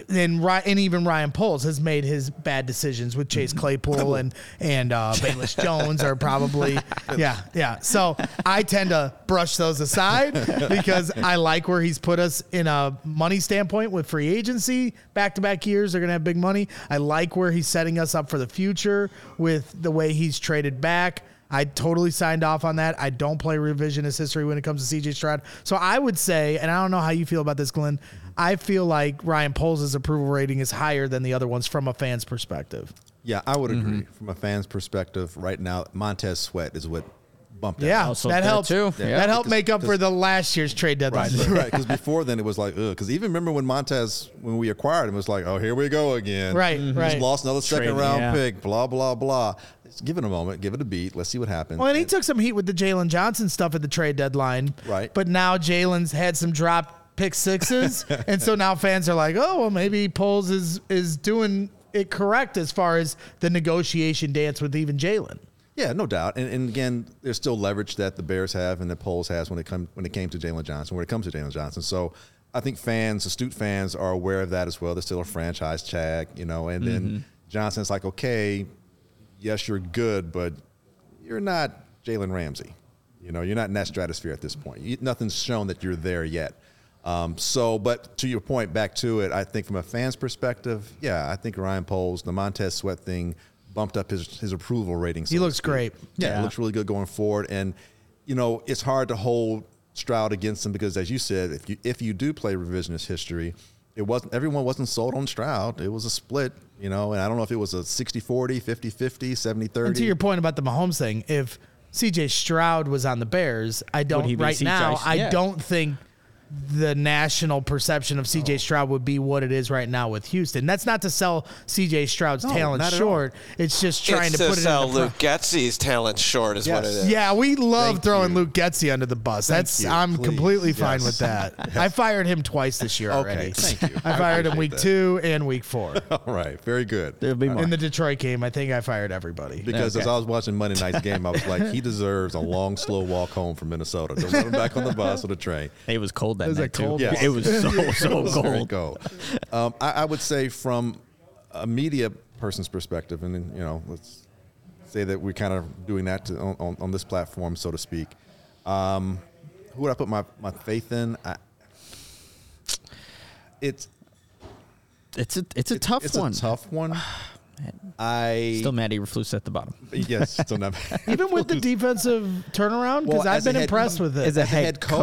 and, and even Ryan Poles has made his bad decisions with Chase Claypool and and uh, Velus Jones are probably yeah yeah. So I tend to brush those aside because I like where he's put us in a money standpoint with free agency. Back to back years they're gonna have big money. I like where he's setting us up for the future with the way he's traded back. I totally signed off on that. I don't play revisionist history when it comes to CJ Stroud. So I would say, and I don't know how you feel about this, Glynn. I feel like Ryan Poles' approval rating is higher than the other ones from a fan's perspective. Yeah, I would mm-hmm. agree. From a fan's perspective, right now, Montez Sweat is what bumped it. Yeah, out. Also that helped. too. That Yeah. helped make up for the last year's trade deadline. Right, right. Because before then it was like, ugh. Because even remember when Montez, when we acquired him, it was like, oh, here we go again. Right, He's right. lost another second Trading, round yeah. pick. Blah blah blah. Let's give it a moment. Give it a beat. Let's see what happens. Well, and he took some heat with the Jaylon Johnson stuff at the trade deadline. Right. But now Jaylon's had some drop pick sixes, and so now fans are like, oh, well, maybe Poles is is doing it correct as far as the negotiation dance with even Jaylon. Yeah, no doubt. And, and again, there's still leverage that the Bears have and that Poles has when it come when it came to Jaylon Johnson, when it comes to Jaylon Johnson. So I think fans, astute fans, are aware of that as well. They're still a franchise tag, you know. And then mm-hmm. Johnson's like, okay, yes, you're good, but you're not Jalen Ramsey. You know, you're not in that stratosphere at this point. You, nothing's shown that you're there yet. Um, so, but to your point, back to it, I think from a fan's perspective, yeah, I think Ryan Poles, the Montez Sweat thing, bumped up his his approval rating. so He looks great. Yeah, Yeah. it looks really good going forward. And you know, it's hard to hold Stroud against him because, as you said, if you if you do play revisionist history, it wasn't everyone wasn't sold on Stroud. It was a split, you know, and I don't know if it was a 60-40, 50-50, 70-30. And to your point about the Mahomes thing, if CJ Stroud was on the Bears, I don't right CJ? now. I don't think the national perception of CJ Stroud would be what it is right now with Houston. That's not to sell CJ Stroud's No, talent short. It's just trying it's to to, put it sell in the Luke Getsy's talent short, is what it is. Yeah, we love Thank throwing you. Luke Getsy under the bus. That's you. I'm Please. completely fine with that. I fired him twice this year Okay, already. thank you. I I fired him week that. two and week four. All right, very good. There'll be more. In the Detroit game, I think I fired everybody. Because as I was watching Monday night's game, I was like, he deserves a long, slow walk home from Minnesota. Don't let him back on the bus or the train. It was cold that was a night too. Yes. It was so so Very cold. cold. Um, I, I would say from a media person's perspective, and then, you know, let's say that we're kind of doing that to, on, on, on this platform, so to speak. Um, who would I put my, my faith in? I, it's It's a it's a tough it's one. a tough one. I Still Matt Eberflus at the bottom. yes, still not Even with the defensive turnaround, because Well, I've been head- impressed with it. As a As a head head coach.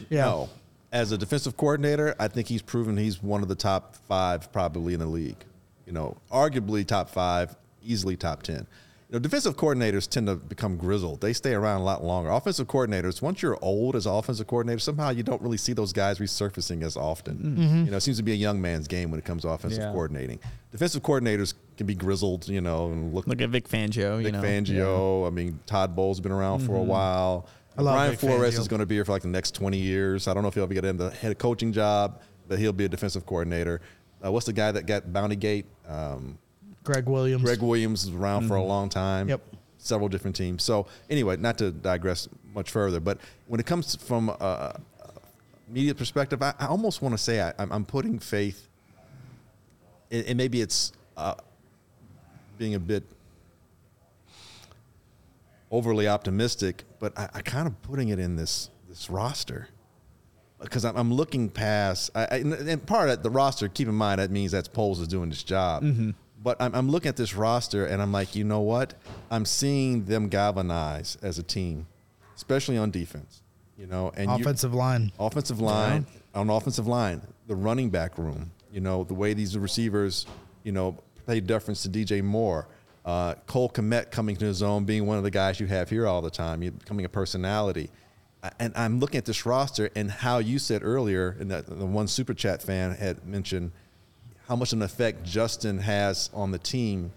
coach, Yeah. no. As a defensive coordinator, I think he's proven he's one of the top five probably in the league. You know, arguably top five, easily top ten. You know, defensive coordinators tend to become grizzled. They stay around a lot longer. Offensive coordinators, once you're old as an offensive coordinator, somehow you don't really see those guys resurfacing as often. Mm-hmm. You know, it seems to be a young man's game when it comes to offensive Yeah. coordinating. Defensive coordinators can be grizzled, you know, and look Look at Vic Fangio. Vic you know. Fangio. I mean, Todd Bowles has been around for a mm-hmm. while. I love Brian Flores is going to be here for like the next 20 years. I don't know if he'll ever get in the head coaching job, but he'll be a defensive coordinator. Uh, what's the guy that got Bounty Gate? Um, Gregg Williams. Gregg Williams was around for a long time. Yep. Several different teams. So anyway, not to digress much further, but when it comes from a, a media perspective, I, I almost want to say I, I'm, I'm putting faith, and, and maybe it's uh, being a bit overly optimistic, but I, I kind of putting it in this this roster because I'm, I'm looking past. I, I, and- part of the roster, keep in mind that means that's Poles is doing this job. Mm-hmm. But I'm, I'm looking at this roster and I'm like, you know what? I'm seeing them galvanize as a team, especially on defense. You know, and you- Offensive line. offensive line on offensive line, the running back room. You know the way these receivers, you know, pay deference to DJ Moore. Uh, Cole Kmet coming to his own, being one of the guys you have here all the time, you becoming a personality. And I'm looking at this roster and how you said earlier, and that the one super chat fan had mentioned how much of an effect Justin has on the team,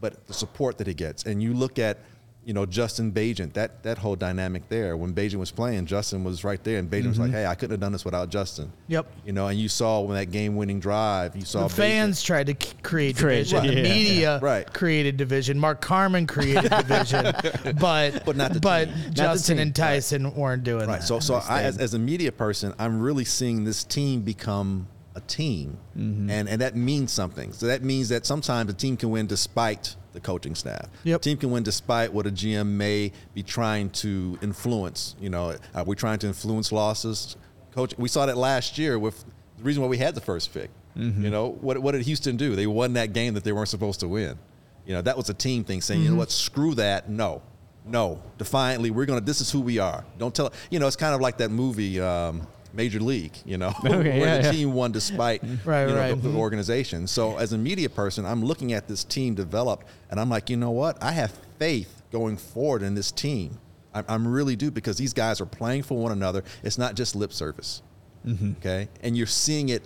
but the support that he gets. And you look at, you know, Justin Bagent, that that whole dynamic there. When Bagent was playing, Justin was right there, and Bagent was like, "Hey, I couldn't have done this without Justin." Mm-hmm. Yep. You know, and you saw when that game-winning drive, you saw The fans tried to create Create- division. The yeah. media Right. created division. Mark Carman created division, but But not the but team. Not the Justin team. and Tyson weren't doing Right. that. So, so I, as, as a media person, I'm really seeing this team become a team, Mm-hmm. and and that means something. So that means that sometimes a team can win despite the coaching staff. Yep. A team can win despite what a GM may be trying to influence. You know, are we trying to influence losses? Coach, we saw that last year with the reason why we had the first pick. Mm-hmm. You know, what what did Houston do? They won that game that they weren't supposed to win. You know, that was a team thing saying, you know what, screw that. No, no, defiantly, we're gonna. This is who we are. Don't tell. You know, it's kind of like that movie, um, Major League. You know, Okay, where yeah, the yeah. team won despite Right, you know, right. the, the organization. So as a media person, I'm looking at this team develop, and I'm like, you know what? I have faith going forward in this team. I, I'm really do because these guys are playing for one another. It's not just lip service. Mm-hmm. Okay, and you're seeing it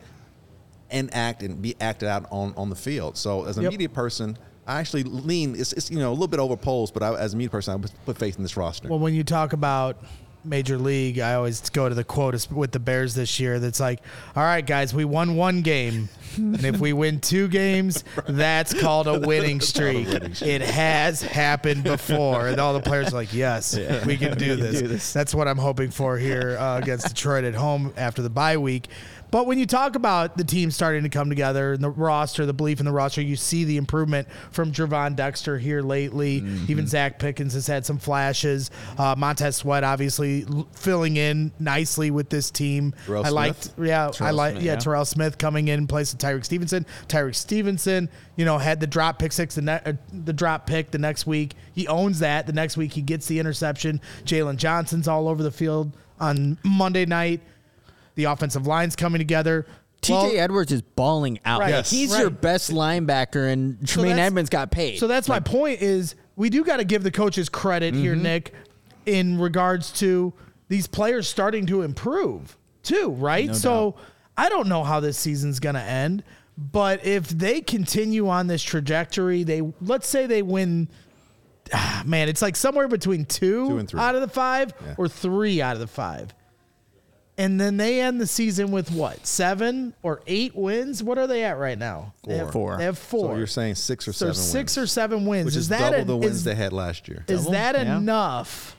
enact and be acted out on, on the field. So as a Yep. media person, I actually lean. It's, it's you know a little bit over Poles, but I, as a media person, I would put faith in this roster. Well, when you talk about Major League, I always go to the quote with the Bears this year that's like, all right, guys, we won one game. And if we win two games, that's called a winning streak. It has happened before. And all the players are like, yes, we can do this. That's what I'm hoping for here uh, against Detroit at home after the bye week. But when you talk about the team starting to come together and the roster, the belief in the roster, you see the improvement from Gervon Dexter here lately. Even Zacch Pickens has had some flashes. Uh, Montez Sweat obviously filling in nicely with this team. Terrell I liked, Smith? yeah, I like, yeah, yeah. Terrell Smith coming in place Tyrique Stevenson. Tyreek Stevenson, you know, had the drop pick six, the, ne- uh, the drop pick the next week. He owns that. The next week he gets the interception. Jaylon Johnson's all over the field on Monday night. The offensive line's coming together. TJ Well, Edwards is balling out. Right. Yes. he's Right. your best linebacker, and Tremaine that's- Edmunds got paid. So that's my point is we do got to give the coaches credit here, Mm-hmm. Nick, in regards to these players starting to improve too, right? so I don't know how this season's going to end, but if they continue on this trajectory, they let's say they win ah, man, it's like somewhere between two, Two and three. out of the 5 Yeah. or 3 out of the 5. And then they end the season with what? 7 or 8 wins? What are they at right now? They have, Four. They have 4. so you're saying six or So seven six wins, or seven wins. which is, is, that double a- the wins is, they had last year. is Double? that Yeah. enough?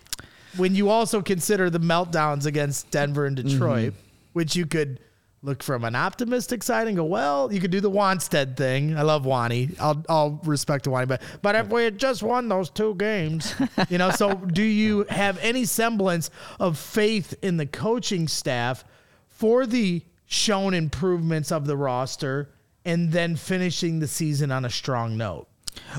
When you also consider the meltdowns against Denver and Detroit, Mm-hmm. which you could look from an optimistic side and go, well, you could do the Wannstedt thing. I love Wani. I'll I'll respect Wani, but but if we had just won those two games, you know. So do you have any semblance of faith in the coaching staff for the shown improvements of the roster and then finishing the season on a strong note?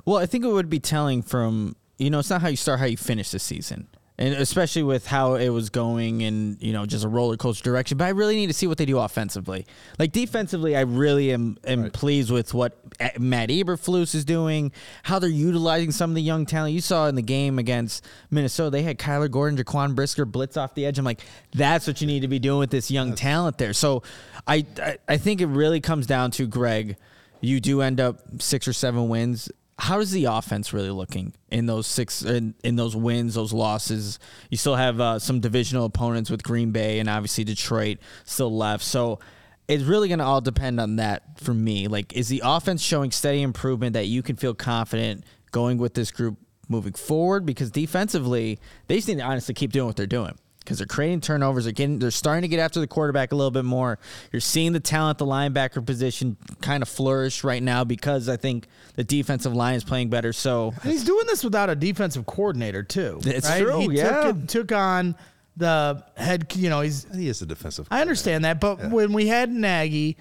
Well, I think it would be telling from you know it's not how you start, how you finish the season. And especially with how it was going and you know just a roller coaster direction. But I really need to see what they do offensively. Like defensively, I really am am Right. pleased with what Matt Eberflus is doing, how they're utilizing some of the young talent. You saw in the game against Minnesota, they had Kyler Gordon, Jaquan Brisker blitz off the edge. I'm like, that's what you need to be doing with this young talent there. So I, I I think it really comes down to Greg. You do end up six or seven wins. How is the offense really looking in those six in, in those wins, those losses? You still have uh, some divisional opponents with Green Bay and obviously Detroit still left. So it's really going to all depend on that for me. Like, is the offense showing steady improvement that you can feel confident going with this group moving forward? Because defensively, they just need to honestly keep doing what they're doing. Because they're creating turnovers, they're getting, they're starting to get after the quarterback a little bit more. You're seeing the talent, the linebacker position, kind of flourish right now because I think the defensive line is playing better. So And he's doing this without a defensive coordinator too. It's right? true, He yeah. took, took on the head. You know, he's. He is a defensive. I understand that, but when we had Nagy,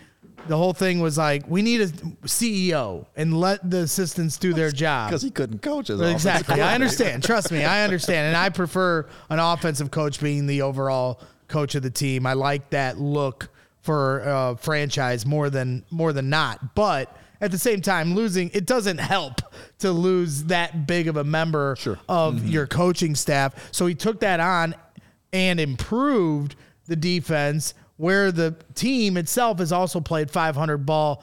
the whole thing was like we need a CEO and let the assistants do their job. because he couldn't coach as Exactly. I understand. Trust me, I understand. And I prefer an offensive coach being the overall coach of the team. I like that look for uh, franchise more than more than not. But at the same time, losing it doesn't help to lose that big of a member of your coaching staff. So he took that on and improved the defense where the team itself has also played 500 ball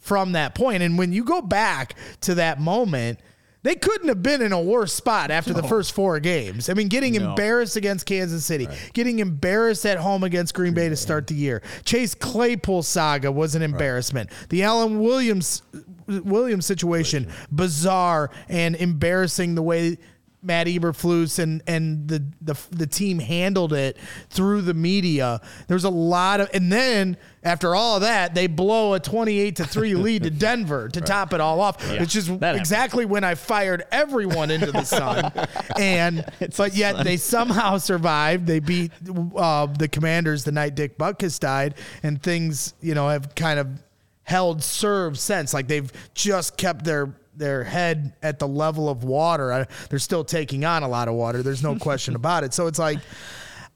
from that point. And when you go back to that moment, they couldn't have been in a worse spot after the first four games. I mean, getting embarrassed against Kansas City, getting embarrassed at home against Green Bay to start the year. Chase Claypool saga was an embarrassment. The Alan Williams Williams situation, bizarre and embarrassing the way Matt Eberflus and and the, the the team handled it through the media. There's a lot of, and then after all of that, they blow a 28 to three lead to Denver to top it all off, which is happens. exactly when I fired everyone into the sun. and but yet they somehow survived. They beat uh, the Commanders the night Dick Butkus died, and things you know have kind of held serve since. Like they've just kept their their head at the level of water. I, they're still taking on a lot of water. There's no question about it. So it's like,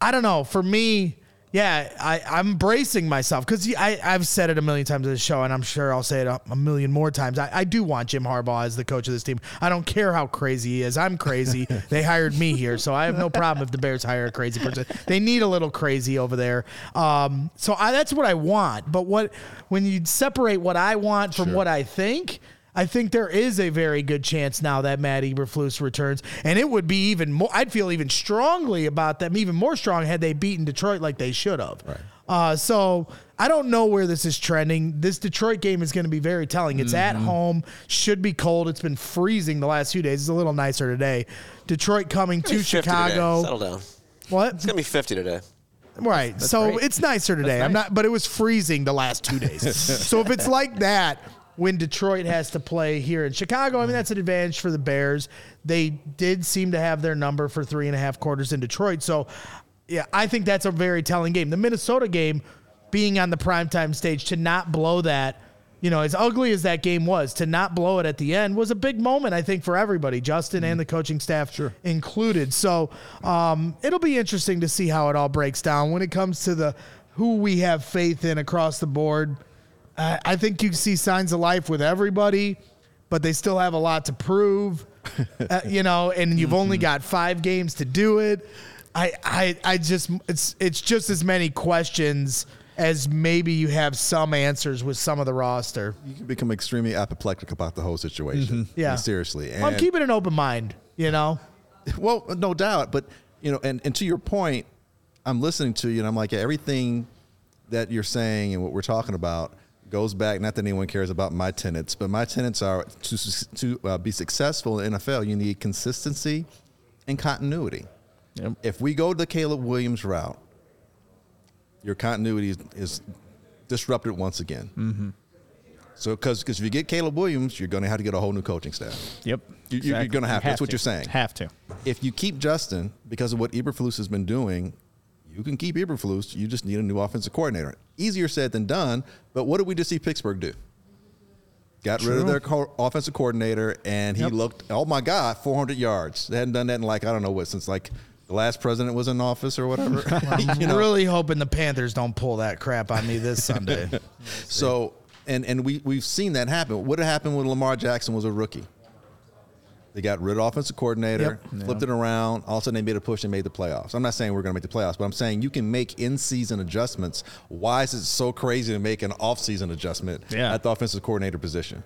I don't know. For me, yeah, I, I'm bracing myself because I've said it a million times on the show, and I'm sure I'll say it a, a million more times. I, I do want Jim Harbaugh as the coach of this team. I don't care how crazy he is. I'm crazy. they hired me here, so I have no problem if the Bears hire a crazy person. They need a little crazy over there. Um, so I, that's what I want. But what when you separate what I want from what I think. I think there is a very good chance now that Matt Eberflus returns, and it would be even more. I'd feel even strongly about them, even more strong had they beaten Detroit like they should have. Right. Uh, so I don't know where this is trending. This Detroit game is going to be very telling. It's at home, should be cold. It's been freezing the last few days. It's a little nicer today. Detroit coming to 50 today. Chicago. Settle down. What? It's gonna be 50 today. Right. so great. it's nicer today. I'm not, but it was freezing the last two days. so if it's like that when Detroit has to play here in Chicago, I mean that's an advantage for the Bears. They did seem to have their number for three and a half quarters in Detroit. So yeah, I think that's a very telling game. The Minnesota game being on the primetime stage to not blow that. You know, as ugly as that game was, to not blow it at the end was a big moment, I think, for everybody, Justin and the coaching staff included. So um, it'll be interesting to see how it all breaks down when it comes to the who we have faith in across the board. I I think you see signs of life with everybody, but they still have a lot to prove. uh, you know, and you've only got five games to do it. I, I, I just it's it's just as many questions as maybe you have some answers with some of the roster. You can become extremely apoplectic about the whole situation. Yeah. I mean, seriously. Well, I'm keeping an open mind. You know, Well, no doubt, but you know, and, and to your point, I'm listening to you, and I'm like, everything that you're saying and what we're talking about goes back. Not that anyone cares about my tenants, but my tenants are to to uh, be successful in NFL. You need consistency and continuity. Yep. If we go the Caleb Williams route, your continuity is, is disrupted once again. Mm-hmm. So, because if you get Caleb Williams, you're going to have to get a whole new coaching staff. Yep. You- you- you're gonna have to. That's what to. you're saying. Have to. If you keep Justin because of what Eberflus has been doing, you can keep Eberflus. You just need a new offensive coordinator. Easier said than done. But what did we just see Pittsburgh do? Got rid of their co- offensive coordinator, and he Yep. looked. Oh my God, 400 yards. They hadn't done that in like I don't know what since like the last president was in office or whatever. I'm you know? really hoping the Panthers don't pull that crap on me this Sunday. So and and we we've seen that happen. What happened when Lamar Jackson was a rookie? They got rid of offensive coordinator, flipped it around. All of a sudden, they made a push and made the playoffs. I'm not saying we're going to make the playoffs, but I'm saying you can make in-season adjustments. Why is it so crazy to make an off-season adjustment Yeah. at the offensive coordinator position?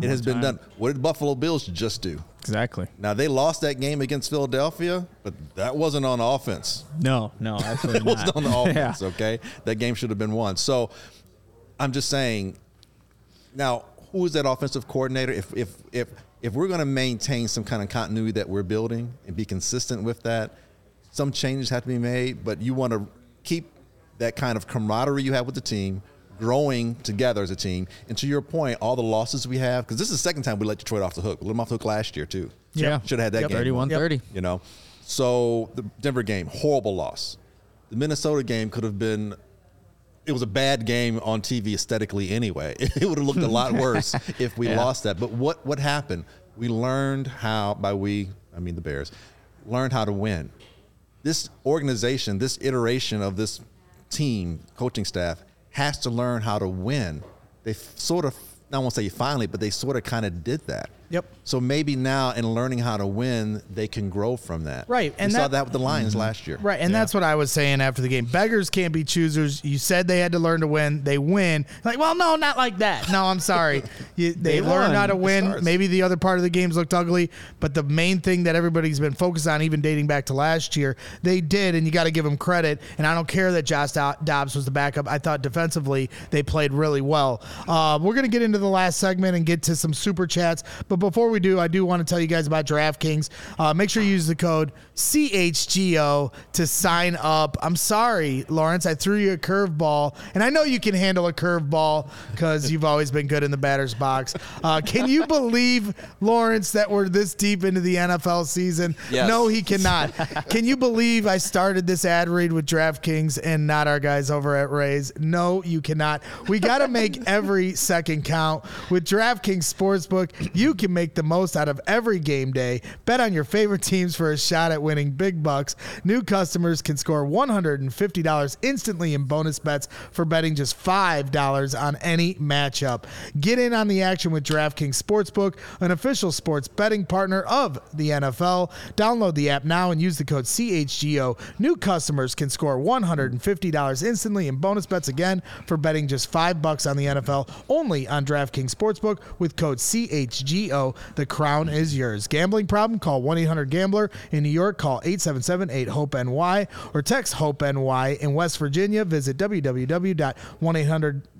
It has been done. What did Buffalo Bills just do? Exactly. Now they lost that game against Philadelphia, but that wasn't on offense. No, no, absolutely It wasn't not. on the offense. Yeah. Okay, that game should have been won. So I'm just saying. Now, who is that offensive coordinator? If if if if we're going to maintain some kind of continuity that we're building and be consistent with that, some changes have to be made. But you want to keep that kind of camaraderie you have with the team. Growing together as a team, and to your point, all the losses we have, because this is the second time we let Detroit off the hook. We let them off the hook last year too. Yeah. should have had that Yep. game. 31 30. You know, so the Denver game, horrible loss. The Minnesota game could have been. It was a bad game on TV aesthetically anyway. It would have looked a lot worse if we Yeah. lost that. But what what happened? We learned how by we, I mean the Bears, learned how to win. This organization, this iteration of this team, coaching staff has to learn how to win. They sort of, I won't say finally, but they sort of kind of did that. Yep. So maybe now in learning how to win, they can grow from that. Right, And and we saw that- that with the Lions last year. Right, and that's what I was saying after the game. Beggars can't be choosers. You said they had to learn to win. They win. Like, well, no, not like that. No, I'm sorry. You, they, They learned how to win. Stars. Maybe the other part of the games looked ugly, but the main thing that everybody's been focused on, even dating back to last year, they did, and you got to give them credit. And I don't care that Josh Dobbs was the backup. I thought defensively they played really well. Uh, we're gonna get into the last segment and get to some super chats, but before we do, I do want to tell you guys about DraftKings. Uh, make sure you use the code CHGO to sign up. I'm sorry, Lawrence, I threw you a curveball, and I know you can handle a curveball because you've always been good in the batter's box. Uh, can you believe, Lawrence, that we're this deep into the NFL season? Yes. No, he cannot. can you believe I started this ad read with DraftKings and not our guys over at Rays? No, you cannot. We got to make every second count. With DraftKings Sportsbook, you can make the most out of every game day. Bet on your favorite teams for a shot at winning big bucks. New customers can score $150 instantly in bonus bets for betting just $5 on any matchup. Get in on the action with DraftKings Sportsbook, an official sports betting partner of the NFL. Download the app now and use the code CHGO. New customers can score $150 instantly in bonus bets again for betting just 5 bucks on the NFL only on DraftKings Sportsbook with code CHGO. The crown is yours. Gambling problem? Call 1-800-GAMBLER. In New York, call 877-8-HOPE-NY or text HOPE-NY. In West Virginia, visit www.1800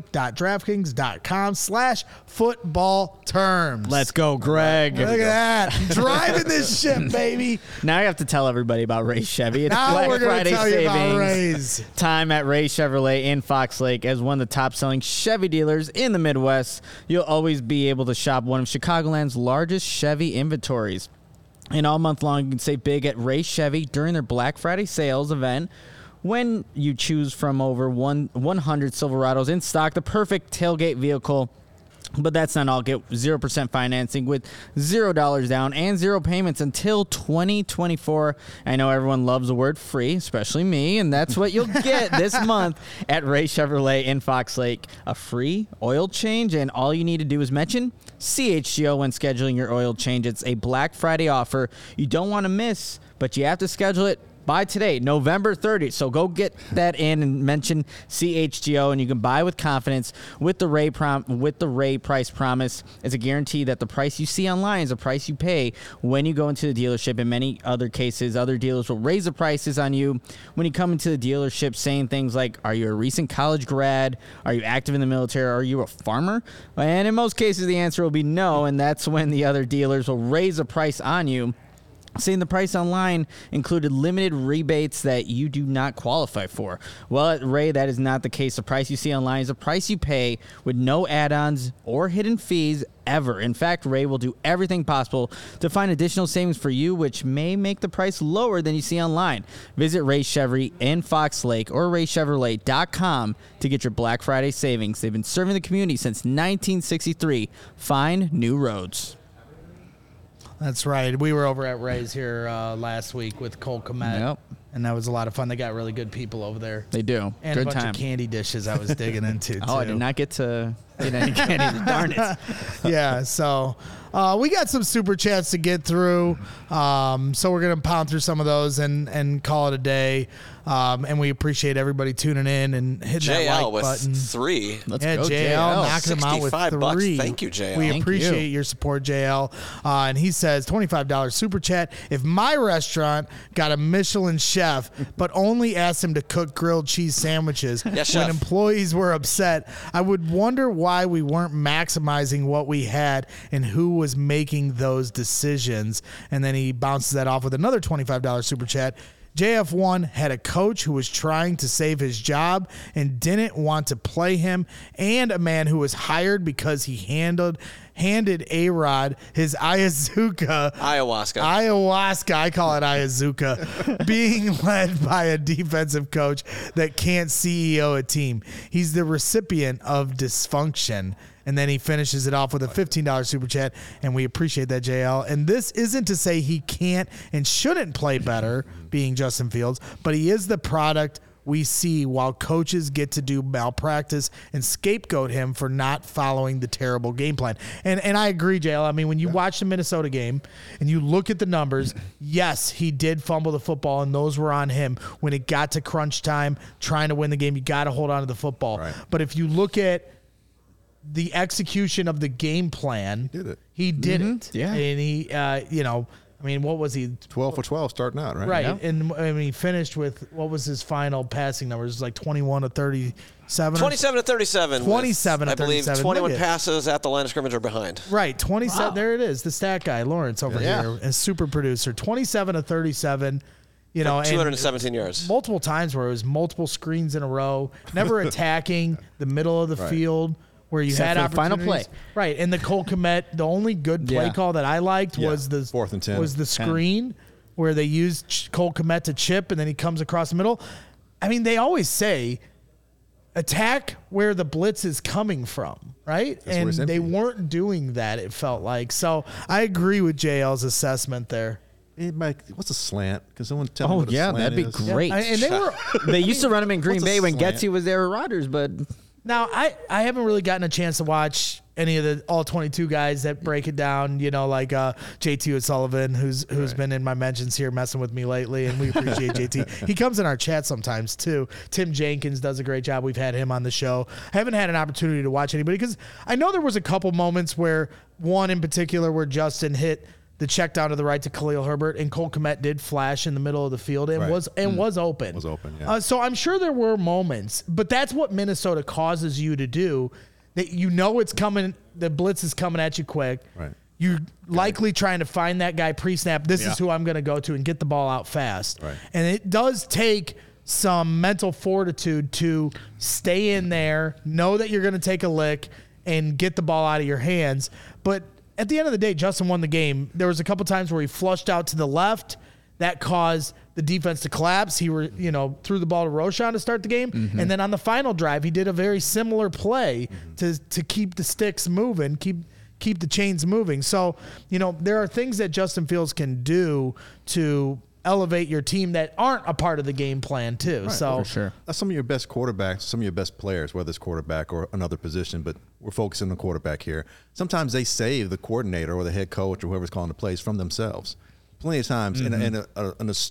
sportsbook.draftkings.com slash football terms. Let's go, Greg. Look at that. Driving this ship, baby. Now I have to tell everybody about Ray Chevy. It's Now Black we're to Friday tell you about Rays. time at Ray Chevrolet in Fox Lake as one of the top selling Chevy dealers in the Midwest. You'll always be able to shop one of Chicagoland's largest Chevy inventories. And all month long, you can save big at Ray Chevy during their Black Friday sales event. When you choose from over one 100 Silverados in stock, the perfect tailgate vehicle. But that's not all. Get 0% financing with $0 down and zero payments until 2024. I know everyone loves the word free, especially me, and that's what you'll get this month at Ray Chevrolet in Fox Lake. A free oil change, and all you need to do is mention CHGO when scheduling your oil change. It's a Black Friday offer you don't want to miss, but you have to schedule it Buy today, November 30th. So go get that in and mention CHGO, and you can buy with confidence with the Ray prom with the Ray price promise. It's a guarantee that the price you see online is the price you pay when you go into the dealership. In many other cases, other dealers will raise the prices on you when you come into the dealership, saying things like, "Are you a recent college grad? Are you active in the military? Are you a farmer?" And in most cases, the answer will be no, and that's when the other dealers will raise the price on you. Saying the price online included limited rebates that you do not qualify for. Well, Ray, that is not the case. The price you see online is a price you pay with no add ons or hidden fees ever. In fact, Ray will do everything possible to find additional savings for you, which may make the price lower than you see online. Visit Ray Chevy in Fox Lake or raychevrolet.com to get your Black Friday savings. They've been serving the community since 1963. Find new roads. That's right. We were over at Ray's here uh, last week with Cole Kmet. Yep. And that was a lot of fun. They got really good people over there. They do. And Good a bunch time. of candy dishes I was digging into. Oh, I too. did not get to get any candy. Darn it. yeah, so uh, we got some super chats to get through. Um, so we're gonna pound through some of those and and call it a day. Um, and we appreciate everybody tuning in and hitting that like with button. three. Let's yeah, go, JL, JL. knocking them out with 65 bucks. three. Thank you, JL. We Thank appreciate you. your support, JL. Uh, and he says twenty-five dollars super chat. If my restaurant got a Michelin chef, but only asked him to cook grilled cheese sandwiches Yes, when chef. employees were upset, I would wonder why we weren't maximizing what we had and who was making those decisions. And then he bounces that off with another twenty-five dollars super chat. JF1 had a coach who was trying to save his job and didn't want to play him, and a man who was hired because he handled handed A Rod his Ayazuka Ayahuasca. Ayahuasca, I call it Ayazuka, being led by a defensive coach that can't CEO a team. He's the recipient of dysfunction. And then he finishes it off with a $15 super chat, and we appreciate that, JL. And this isn't to say he can't and shouldn't play better, being Justin Fields, but he is the product we see while coaches get to do malpractice and scapegoat him for not following the terrible game plan. And and I agree, JL. I mean, when you watch the Minnesota game and you look at the numbers, yes, he did fumble the football, and those were on him. When it got to crunch time, trying to win the game, you got to hold on to the football. Right. But if you look at the execution of the game plan, He did it. He did it. Yeah. and he, uh, you know, I mean, what was he? 12 for 12 starting out, right? Right, Yeah. and I mean, he finished with what was his final passing numbers? It was like twenty-one to thirty-seven. 27 to 37. with, 27 to I believe 21 passes at the line of scrimmage or behind. Right, 27. There it is. The stat guy, Lawrence over Yeah. here, and super producer. 27 to 37. You know, and 217 yards. multiple times where it was multiple screens in a row, never attacking the middle of the Right. field where you Except had for the final play. Right, and the Cole Kmet, the only good play Yeah. call that I liked Yeah. was the Fourth and 10. was the screen where they used Ch- Cole Kmet to chip and then he comes across the middle. I mean, they always say attack where the blitz is coming from, right? where and it's they empty. weren't doing that. It felt like so. I agree with JL's assessment there. Hey, Mike, what's a slant? Can someone tell me Oh what a yeah, slant that'd be is? great. I- and they were they used to run him in Green What's a Bay when slant? Getsy was there with Rodgers, but now. I I haven't really gotten a chance to watch any of the all 22 guys that break it down. You know, like uh, JT O'Sullivan, who's who's been in my mentions here, messing with me lately, and we appreciate JT. He comes in our chat sometimes too. Tim Jenkins does a great job. We've had him on the show. I haven't had an opportunity to watch anybody because I know there was a couple moments where one in particular where Justin hit. The check down to the right to Khalil Herbert and Cole Kmet did flash in the middle of the field and Right. was and was open. Was open, yeah. Uh, so I'm sure there were moments, but that's what Minnesota causes you to do. That you know it's coming, the blitz is coming at you quick. Right. You're likely trying to find that guy pre-snap. This is who I'm going to go to and get the ball out fast. Right. And it does take some mental fortitude to stay in there, know that you're going to take a lick, and get the ball out of your hands. But at the end of the day, Justin won the game. There was a couple times where he flushed out to the left. That caused the defense to collapse. He were, you know, threw the ball to Roschon to start the game, mm-hmm. and then on the final drive, he did a very similar play mm-hmm. to to keep the sticks moving, keep keep the chains moving. So, you know, there are things that Justin Fields can do to elevate your team that aren't a part of the game plan too. so, for sure. That's some of your best quarterbacks, some of your best players, whether it's quarterback or another position, but we're focusing on quarterback here. Sometimes they save the coordinator or the head coach or whoever's calling the plays from themselves. Plenty of times, and, and mm-hmm. a, a, and a s-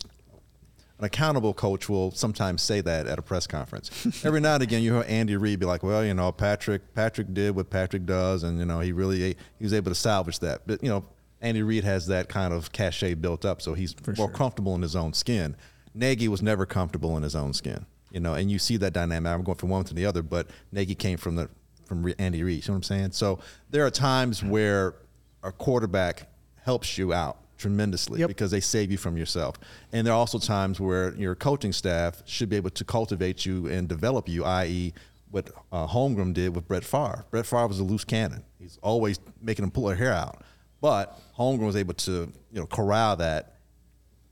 an accountable coach will sometimes say that at a press conference. Every now and again, you hear Andy Reid be like, "Well, you know, Patrick Patrick did what Patrick does, and you know, he really he was able to salvage that." But you know, Andy Reid has that kind of cachet built up, so he's more comfortable in his own skin. Nagy was never comfortable in his own skin, you know, and you see that dynamic. I'm going from one to the other, but Nagy came from the from Andy Reid. You know what I'm saying? So there are times where a quarterback helps you out tremendously Yep. because they save you from yourself. And there are also times where your coaching staff should be able to cultivate you and develop you, i.e., what uh, Holmgren did with Brett Favre. Brett Favre was a loose cannon. He's always making him pull their hair out. But Holmgren was able to, you know, corral that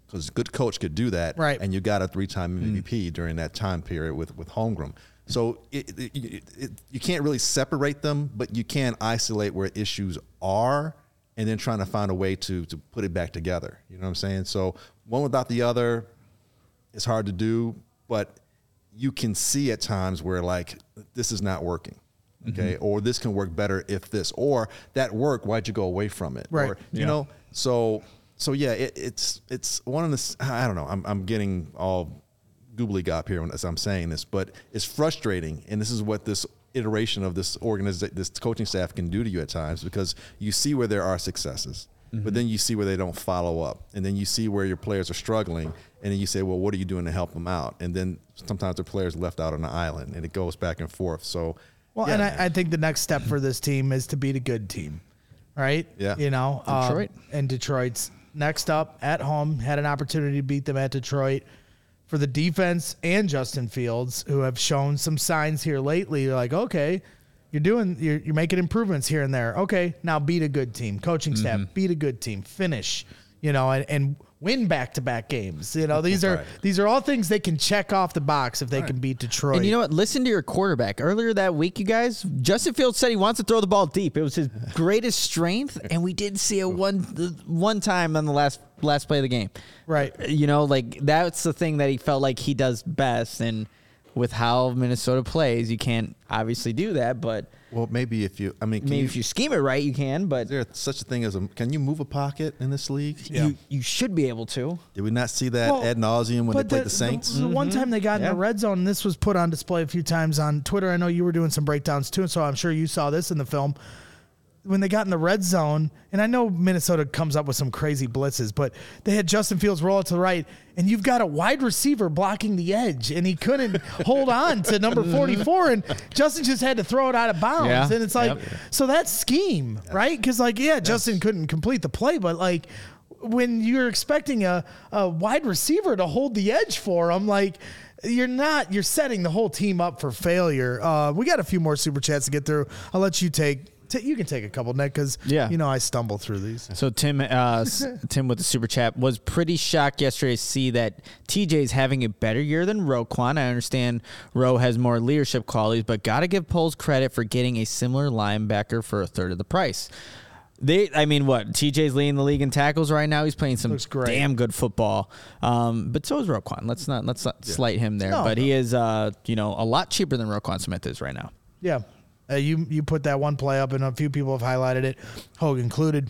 because a good coach could do that. Right. And you got a three-time mm-hmm. MVP during that time period with with Holmgren. So it, it, it, it, you can't really separate them, but you can isolate where issues are, and then trying to find a way to to put it back together. You know what I'm saying? So one without the other, it's hard to do, but you can see at times where like this is not working. Okay, mm-hmm. or this can work better if this, or that work Why'd you go away from it? Right. Or, you know, so so yeah, it, it's it's one of the I don't know. I'm I'm getting all goobly gop here when- as I'm saying this, but it's frustrating, and this is what this iteration of this organization, this coaching staff can do to you at times because you see where there are successes, but mm-hmm. then you see where they don't follow up, and then you see where your players are struggling, and then you say, well, what are you doing to help them out? And then sometimes the players left out on the island, and it goes back and forth. So. Well, yeah, and. I, I think the next step for this team is to beat a good team, right? Yeah. You know, um, Detroit. and Detroit's next up at home had an opportunity to beat them at Detroit. For the defense and Justin Fields, who have shown some signs here lately, you're like, okay, you're doing, you're, you're making improvements here and there. Okay, now beat a good team. Coaching staff, beat a good team. Finish, you know, and, and win back to back games. You know, these are Right. these are all things they can check off the box if they can beat Detroit. And you know what? Listen to your quarterback. Earlier that week, you guys, Justin Fields said he wants to throw the ball deep. It was his greatest strength, and we did see it one one time on the last last play of the game. Right. You know, like that's the thing that he felt like he does best, and with how Minnesota plays, you can't obviously do that. But well, maybe if you, I mean, can maybe you, if you scheme it right, you can. But is there such a thing as a? Can you move a pocket in this league? you you should be able to. Did we not see that Well, ad nauseum when they played the, Saints? The, one mm-hmm. time they got in the red zone, and this was put on display a few times on Twitter. I know you were doing some breakdowns too, and so I'm sure you saw this in the film. When they got in the red zone, and I know Minnesota comes up with some crazy blitzes, but they had Justin Fields roll out to the right, and you've got a wide receiver blocking the edge, and he couldn't hold on to number 44, and Justin just had to throw it out of bounds. Yeah. And it's like, Yep. so that's scheme, right? Because, like, yeah, Justin couldn't complete the play, but like, when you're expecting a, a wide receiver to hold the edge for him, like you're not, you're setting the whole team up for failure. Uh, we got a few more super chats to get through. I'll let you take. Ta- you can take a couple, Nick, because Yeah. you know I stumble through these. So Tim, uh, Tim with the super chat was pretty shocked yesterday to see that TJ's having a better year than Roquan. I understand Roe has more leadership qualities, but gotta give Poles credit for getting a similar linebacker for a third of the price. They, I mean, what TJ's leading the league in tackles right now. He's playing some damn good football. Um, but so is Roquan. Let's not let's not slight him there. No, but no. he is, uh, you know, a lot cheaper than Roquan Smith is right now. Yeah. Uh, you you put that one play up, and a few people have highlighted it, Hoge included,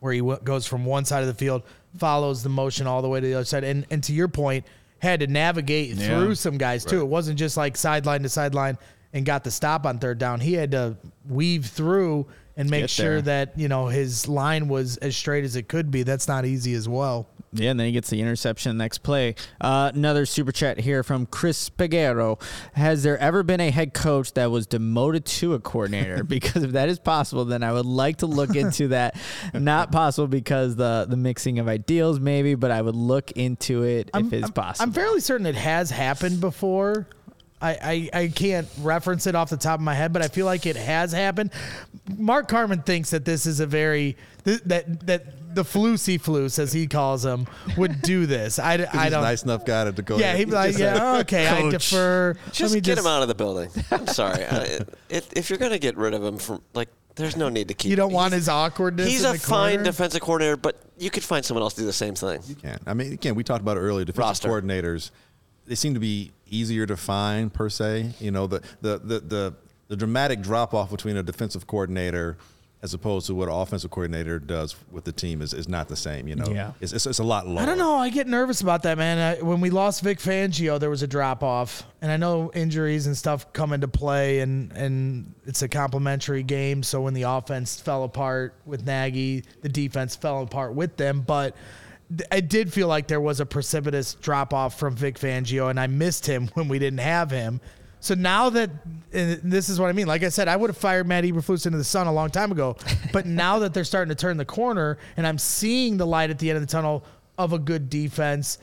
where he w- goes from one side of the field, follows the motion all the way to the other side, and and to your point, had to navigate Yeah. through some guys too. It wasn't just like sideline to sideline and got the stop on third down. He had to weave through and make Get sure there. that you know his line was as straight as it could be. That's not easy as well. Yeah, and then he gets the interception next play. Uh, another super chat here from Chris Pagero. Has there ever been a head coach that was demoted to a coordinator? because if that is possible, then I would like to look into that. Not possible because the the mixing of ideals, maybe, but I would look into it if it's I'm, possible. I'm fairly certain it has happened before. I, I, I can't reference it off the top of my head, but I feel like it has happened. Mark Carman thinks that this is a very th- that that the flusy flus, as he calls him, would do this. I, He's don't. nice enough guy to go. yeah, there. he'd be like, yeah, say, okay, I "Coach." defer. Just get me him out of the building. I'm sorry. I, if, if you're going to get rid of him from like, there's no need to keep. You don't want he's- his awkwardness. He's in a the fine corner? defensive coordinator, but you could find someone else to do the same thing. You can. I mean, again, we talked about it earlier. Defensive Roster. coordinators, they seem to be easier to find per se. You know, the the the the, the dramatic drop off between a defensive coordinator as opposed to what an offensive coordinator does with the team is, is not the same. You know, Yeah. it's, it's, it's a lot lower. I don't know. I get nervous about that, man. I, when we lost Vic Fangio, there was a drop off, and I know injuries and stuff come into play, and and it's a complementary game. So when the offense fell apart with Nagy, the defense fell apart with them. But I did feel like there was a precipitous drop off from Vic Fangio, and I missed him when we didn't have him. So now that and this is what I mean. Like I said, I would have fired Matt Eberflus into the sun a long time ago. But now that they're starting to turn the corner, and I'm seeing the light at the end of the tunnel of a good defense,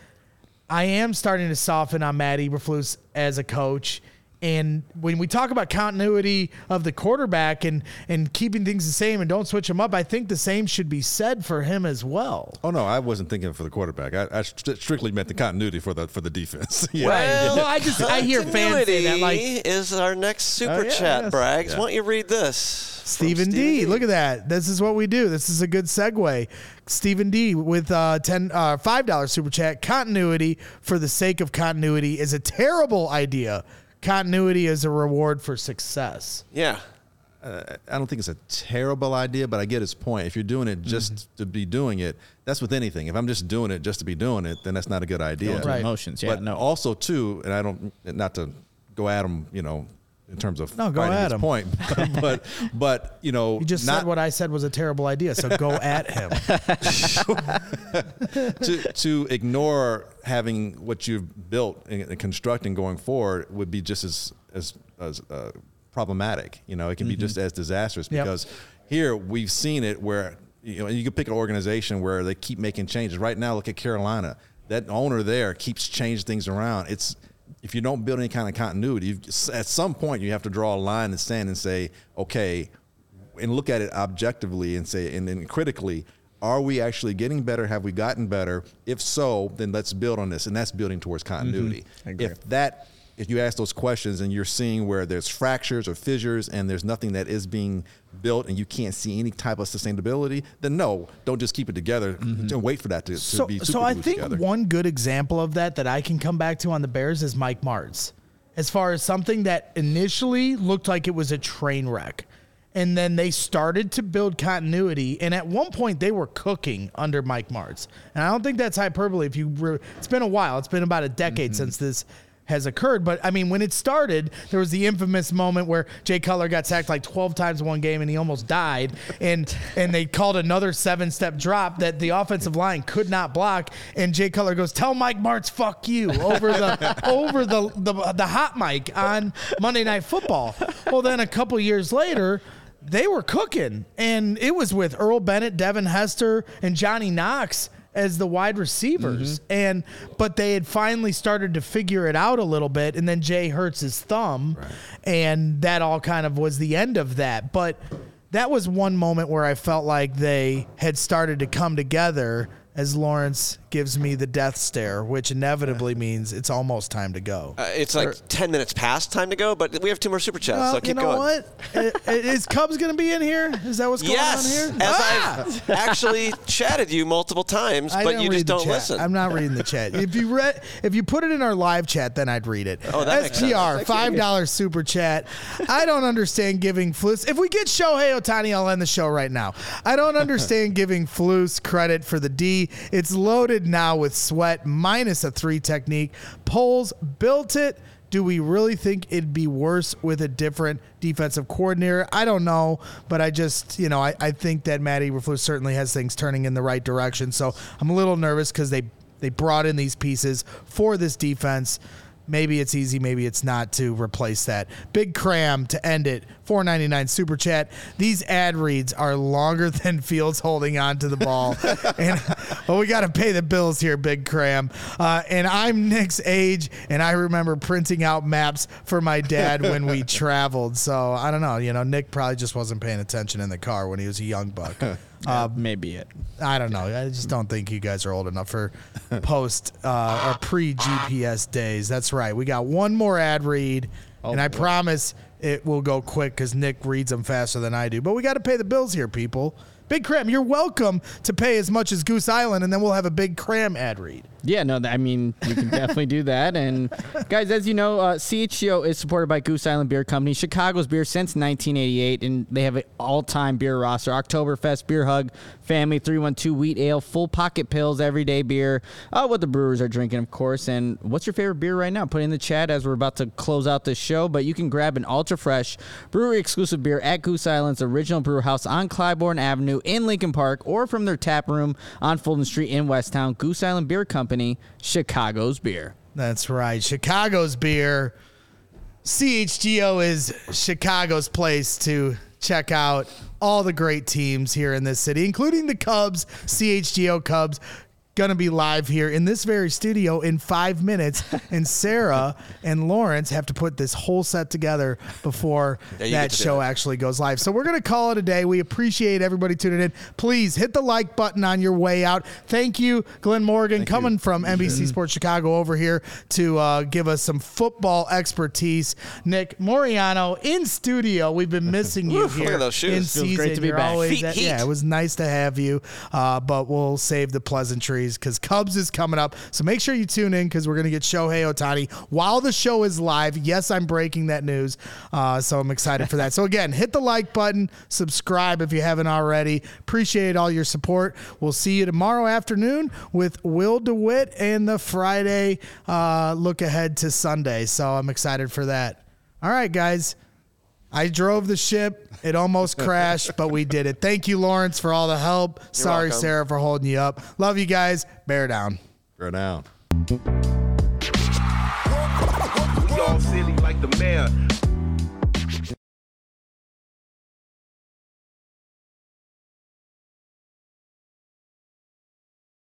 I am starting to soften on Matt Eberflus as a coach. And when we talk about continuity of the quarterback and and keeping things the same and don't switch them up, I think the same should be said for him as well. Oh no, I wasn't thinking for the quarterback. I, I st- strictly meant the continuity for the for the defense. yeah. Right. Well, I just I hear fans say that like Continuity is our next super Oh, yeah, chat, yes. Braggs. Yeah. Why don't you read this? from Stephen D. Look at that. This is what we do. This is a good segue. Stephen D. with uh, ten uh, five dollar super chat. Continuity for the sake of continuity is a terrible idea. Continuity is a reward for success. Yeah. I don't think it's a terrible idea, but I get his point. If you're doing it just Mm-hmm. to be doing it, that's with anything. If I'm just doing it just to be doing it, then that's not a good idea. Right. Emotions. Yeah. but no. also too, and I don't not to go at him, you know, in terms of No, go fighting at his him. point, but, but but you know, You just not, said what I said was a terrible idea, so go at him. to to ignore having what you've built and, constructing going forward would be just as as as uh, problematic. You know, it can be just as disastrous Yep. because here we've seen it where you know you can pick an organization where they keep making changes. Right now, look at Carolina. That owner there keeps changing things around. It's if you don't build any kind of continuity, at some point you have to draw a line in the sand and say, okay, and look at it objectively and say, and then critically, are we actually getting better? Have we gotten better? If so, then let's build on this, and that's building towards continuity. Mm-hmm. If that, if you ask those questions and you're seeing where there's fractures or fissures and there's nothing that is being built and you can't see any type of sustainability, then no, don't just keep it together mm-hmm. and wait for that to, to so, be so I think together. one good example of that that I can come back to on the Bears is Mike Martz. As far as something that initially looked like it was a train wreck. And then they started to build continuity. And at one point, they were cooking under Mike Martz. And I don't think that's hyperbole. If you, re- it's been a while. It's been about a decade mm-hmm. since this has occurred. But I mean, when it started, there was the infamous moment where Jay Cutler got sacked like 12 times in one game and he almost died. And and they called another seven step drop that the offensive line could not block. And Jay Cutler goes, "Tell Mike Martz, fuck you," over the over the, the the hot mic on Monday Night Football. Well, then a couple years later. They were cooking, and it was with Earl Bennett, Devin Hester, and Johnny Knox as the wide receivers. Mm-hmm. And but they had finally started to figure it out a little bit, and then Jay hurts his thumb, and that all kind of was the end of that. But that was one moment where I felt like they had started to come together as Lawrence gives me the death stare, which inevitably means it's almost time to go. Uh, it's like 10 minutes past time to go, but we have two more super chats, Well, so you keep know going. what? I- I- Is Cubs going to be in here? Is that what's going Yes, on here? as Ah! I've actually chatted you multiple times, I but didn't you read just the don't chat. listen. I'm not reading the chat. If you read, if you put it in our live chat, then I'd read it. Oh, that makes sense. SPR five dollars super chat. I don't understand giving Flus. If we get Shohei Ohtani, I'll end the show right now. I don't understand giving Flus credit for the D. It's loaded now with sweat minus a three technique. Poles built it. Do we really think it'd be worse with a different defensive coordinator? I don't know, but I just, you know, I, I think that Matt Eberflus certainly has things turning in the right direction. So I'm a little nervous because they they brought in these pieces for this defense. Maybe it's easy, maybe it's not to replace that. Big cram to end it. 499 super chat. These ad reads are longer than Fields holding on to the ball. and well, we got to pay the bills here, Big Cram. Uh, and I'm Nick's age, and I remember printing out maps for my dad when we traveled. So I don't know. You know, Nick probably just wasn't paying attention in the car when he was a young buck. Uh, maybe it. I don't know. I just don't think you guys are old enough for post uh, or pre GPS days. That's right. We got one more ad read, and I promise it will go quick because Nick reads them faster than I do. But we got to pay the bills here, people. Big Cram, you're welcome to pay as much as Goose Island, and then we'll have a Big Cram ad read. Yeah, no, I mean, you can definitely do that. And guys, as you know, uh, CHGO is supported by Goose Island Beer Company, Chicago's beer since 1988, and they have an all-time beer roster: Oktoberfest, Beer Hug, Family, 312 Wheat Ale, Full Pocket Pills, Everyday Beer. Uh, what the brewers are drinking, of course. And what's your favorite beer right now? Put it in the chat as we're about to close out this show. But you can grab an ultra fresh brewery exclusive beer at Goose Island's original brew house on Clybourn Avenue in Lincoln Park, or from their tap room on Fulton Street in Westtown. Goose Island Beer Company, Chicago's beer. That's right. Chicago's beer. CHGO is Chicago's place to check out all the great teams here in this city, including the Cubs, CHGO Cubs. Going to be live here in this very studio in five minutes. And Sarah and Lawrence have to put this whole set together before Yeah, that to show actually goes live. So we're going to call it a day. We appreciate everybody tuning in. Please hit the like button on your way out. Thank you, Glynn Morgan, coming from NBC Sports Chicago over here to uh, give us some football expertise. Nick Moreano in studio. We've been missing you Woof, here look at those shoes. in Feels season. great to be You're back. always Feet at- heat. yeah, it was nice to have you. Uh, but we'll save the pleasantries because Cubs is coming up. So make sure you tune in because we're going to get Shohei Ohtani while the show is live. Yes, I'm breaking that news. Uh, so I'm excited for that. So again, hit the like button, subscribe if you haven't already. Appreciate all your support. We'll see you tomorrow afternoon with Will DeWitt and the Friday uh, look ahead to Sunday. So I'm excited for that. All right, guys. I drove the ship. It almost crashed, but we did it. Thank you, Lawrence, for all the help. Sorry, welcome. Sarah, for holding you up. Love you guys. Bear down. Go down.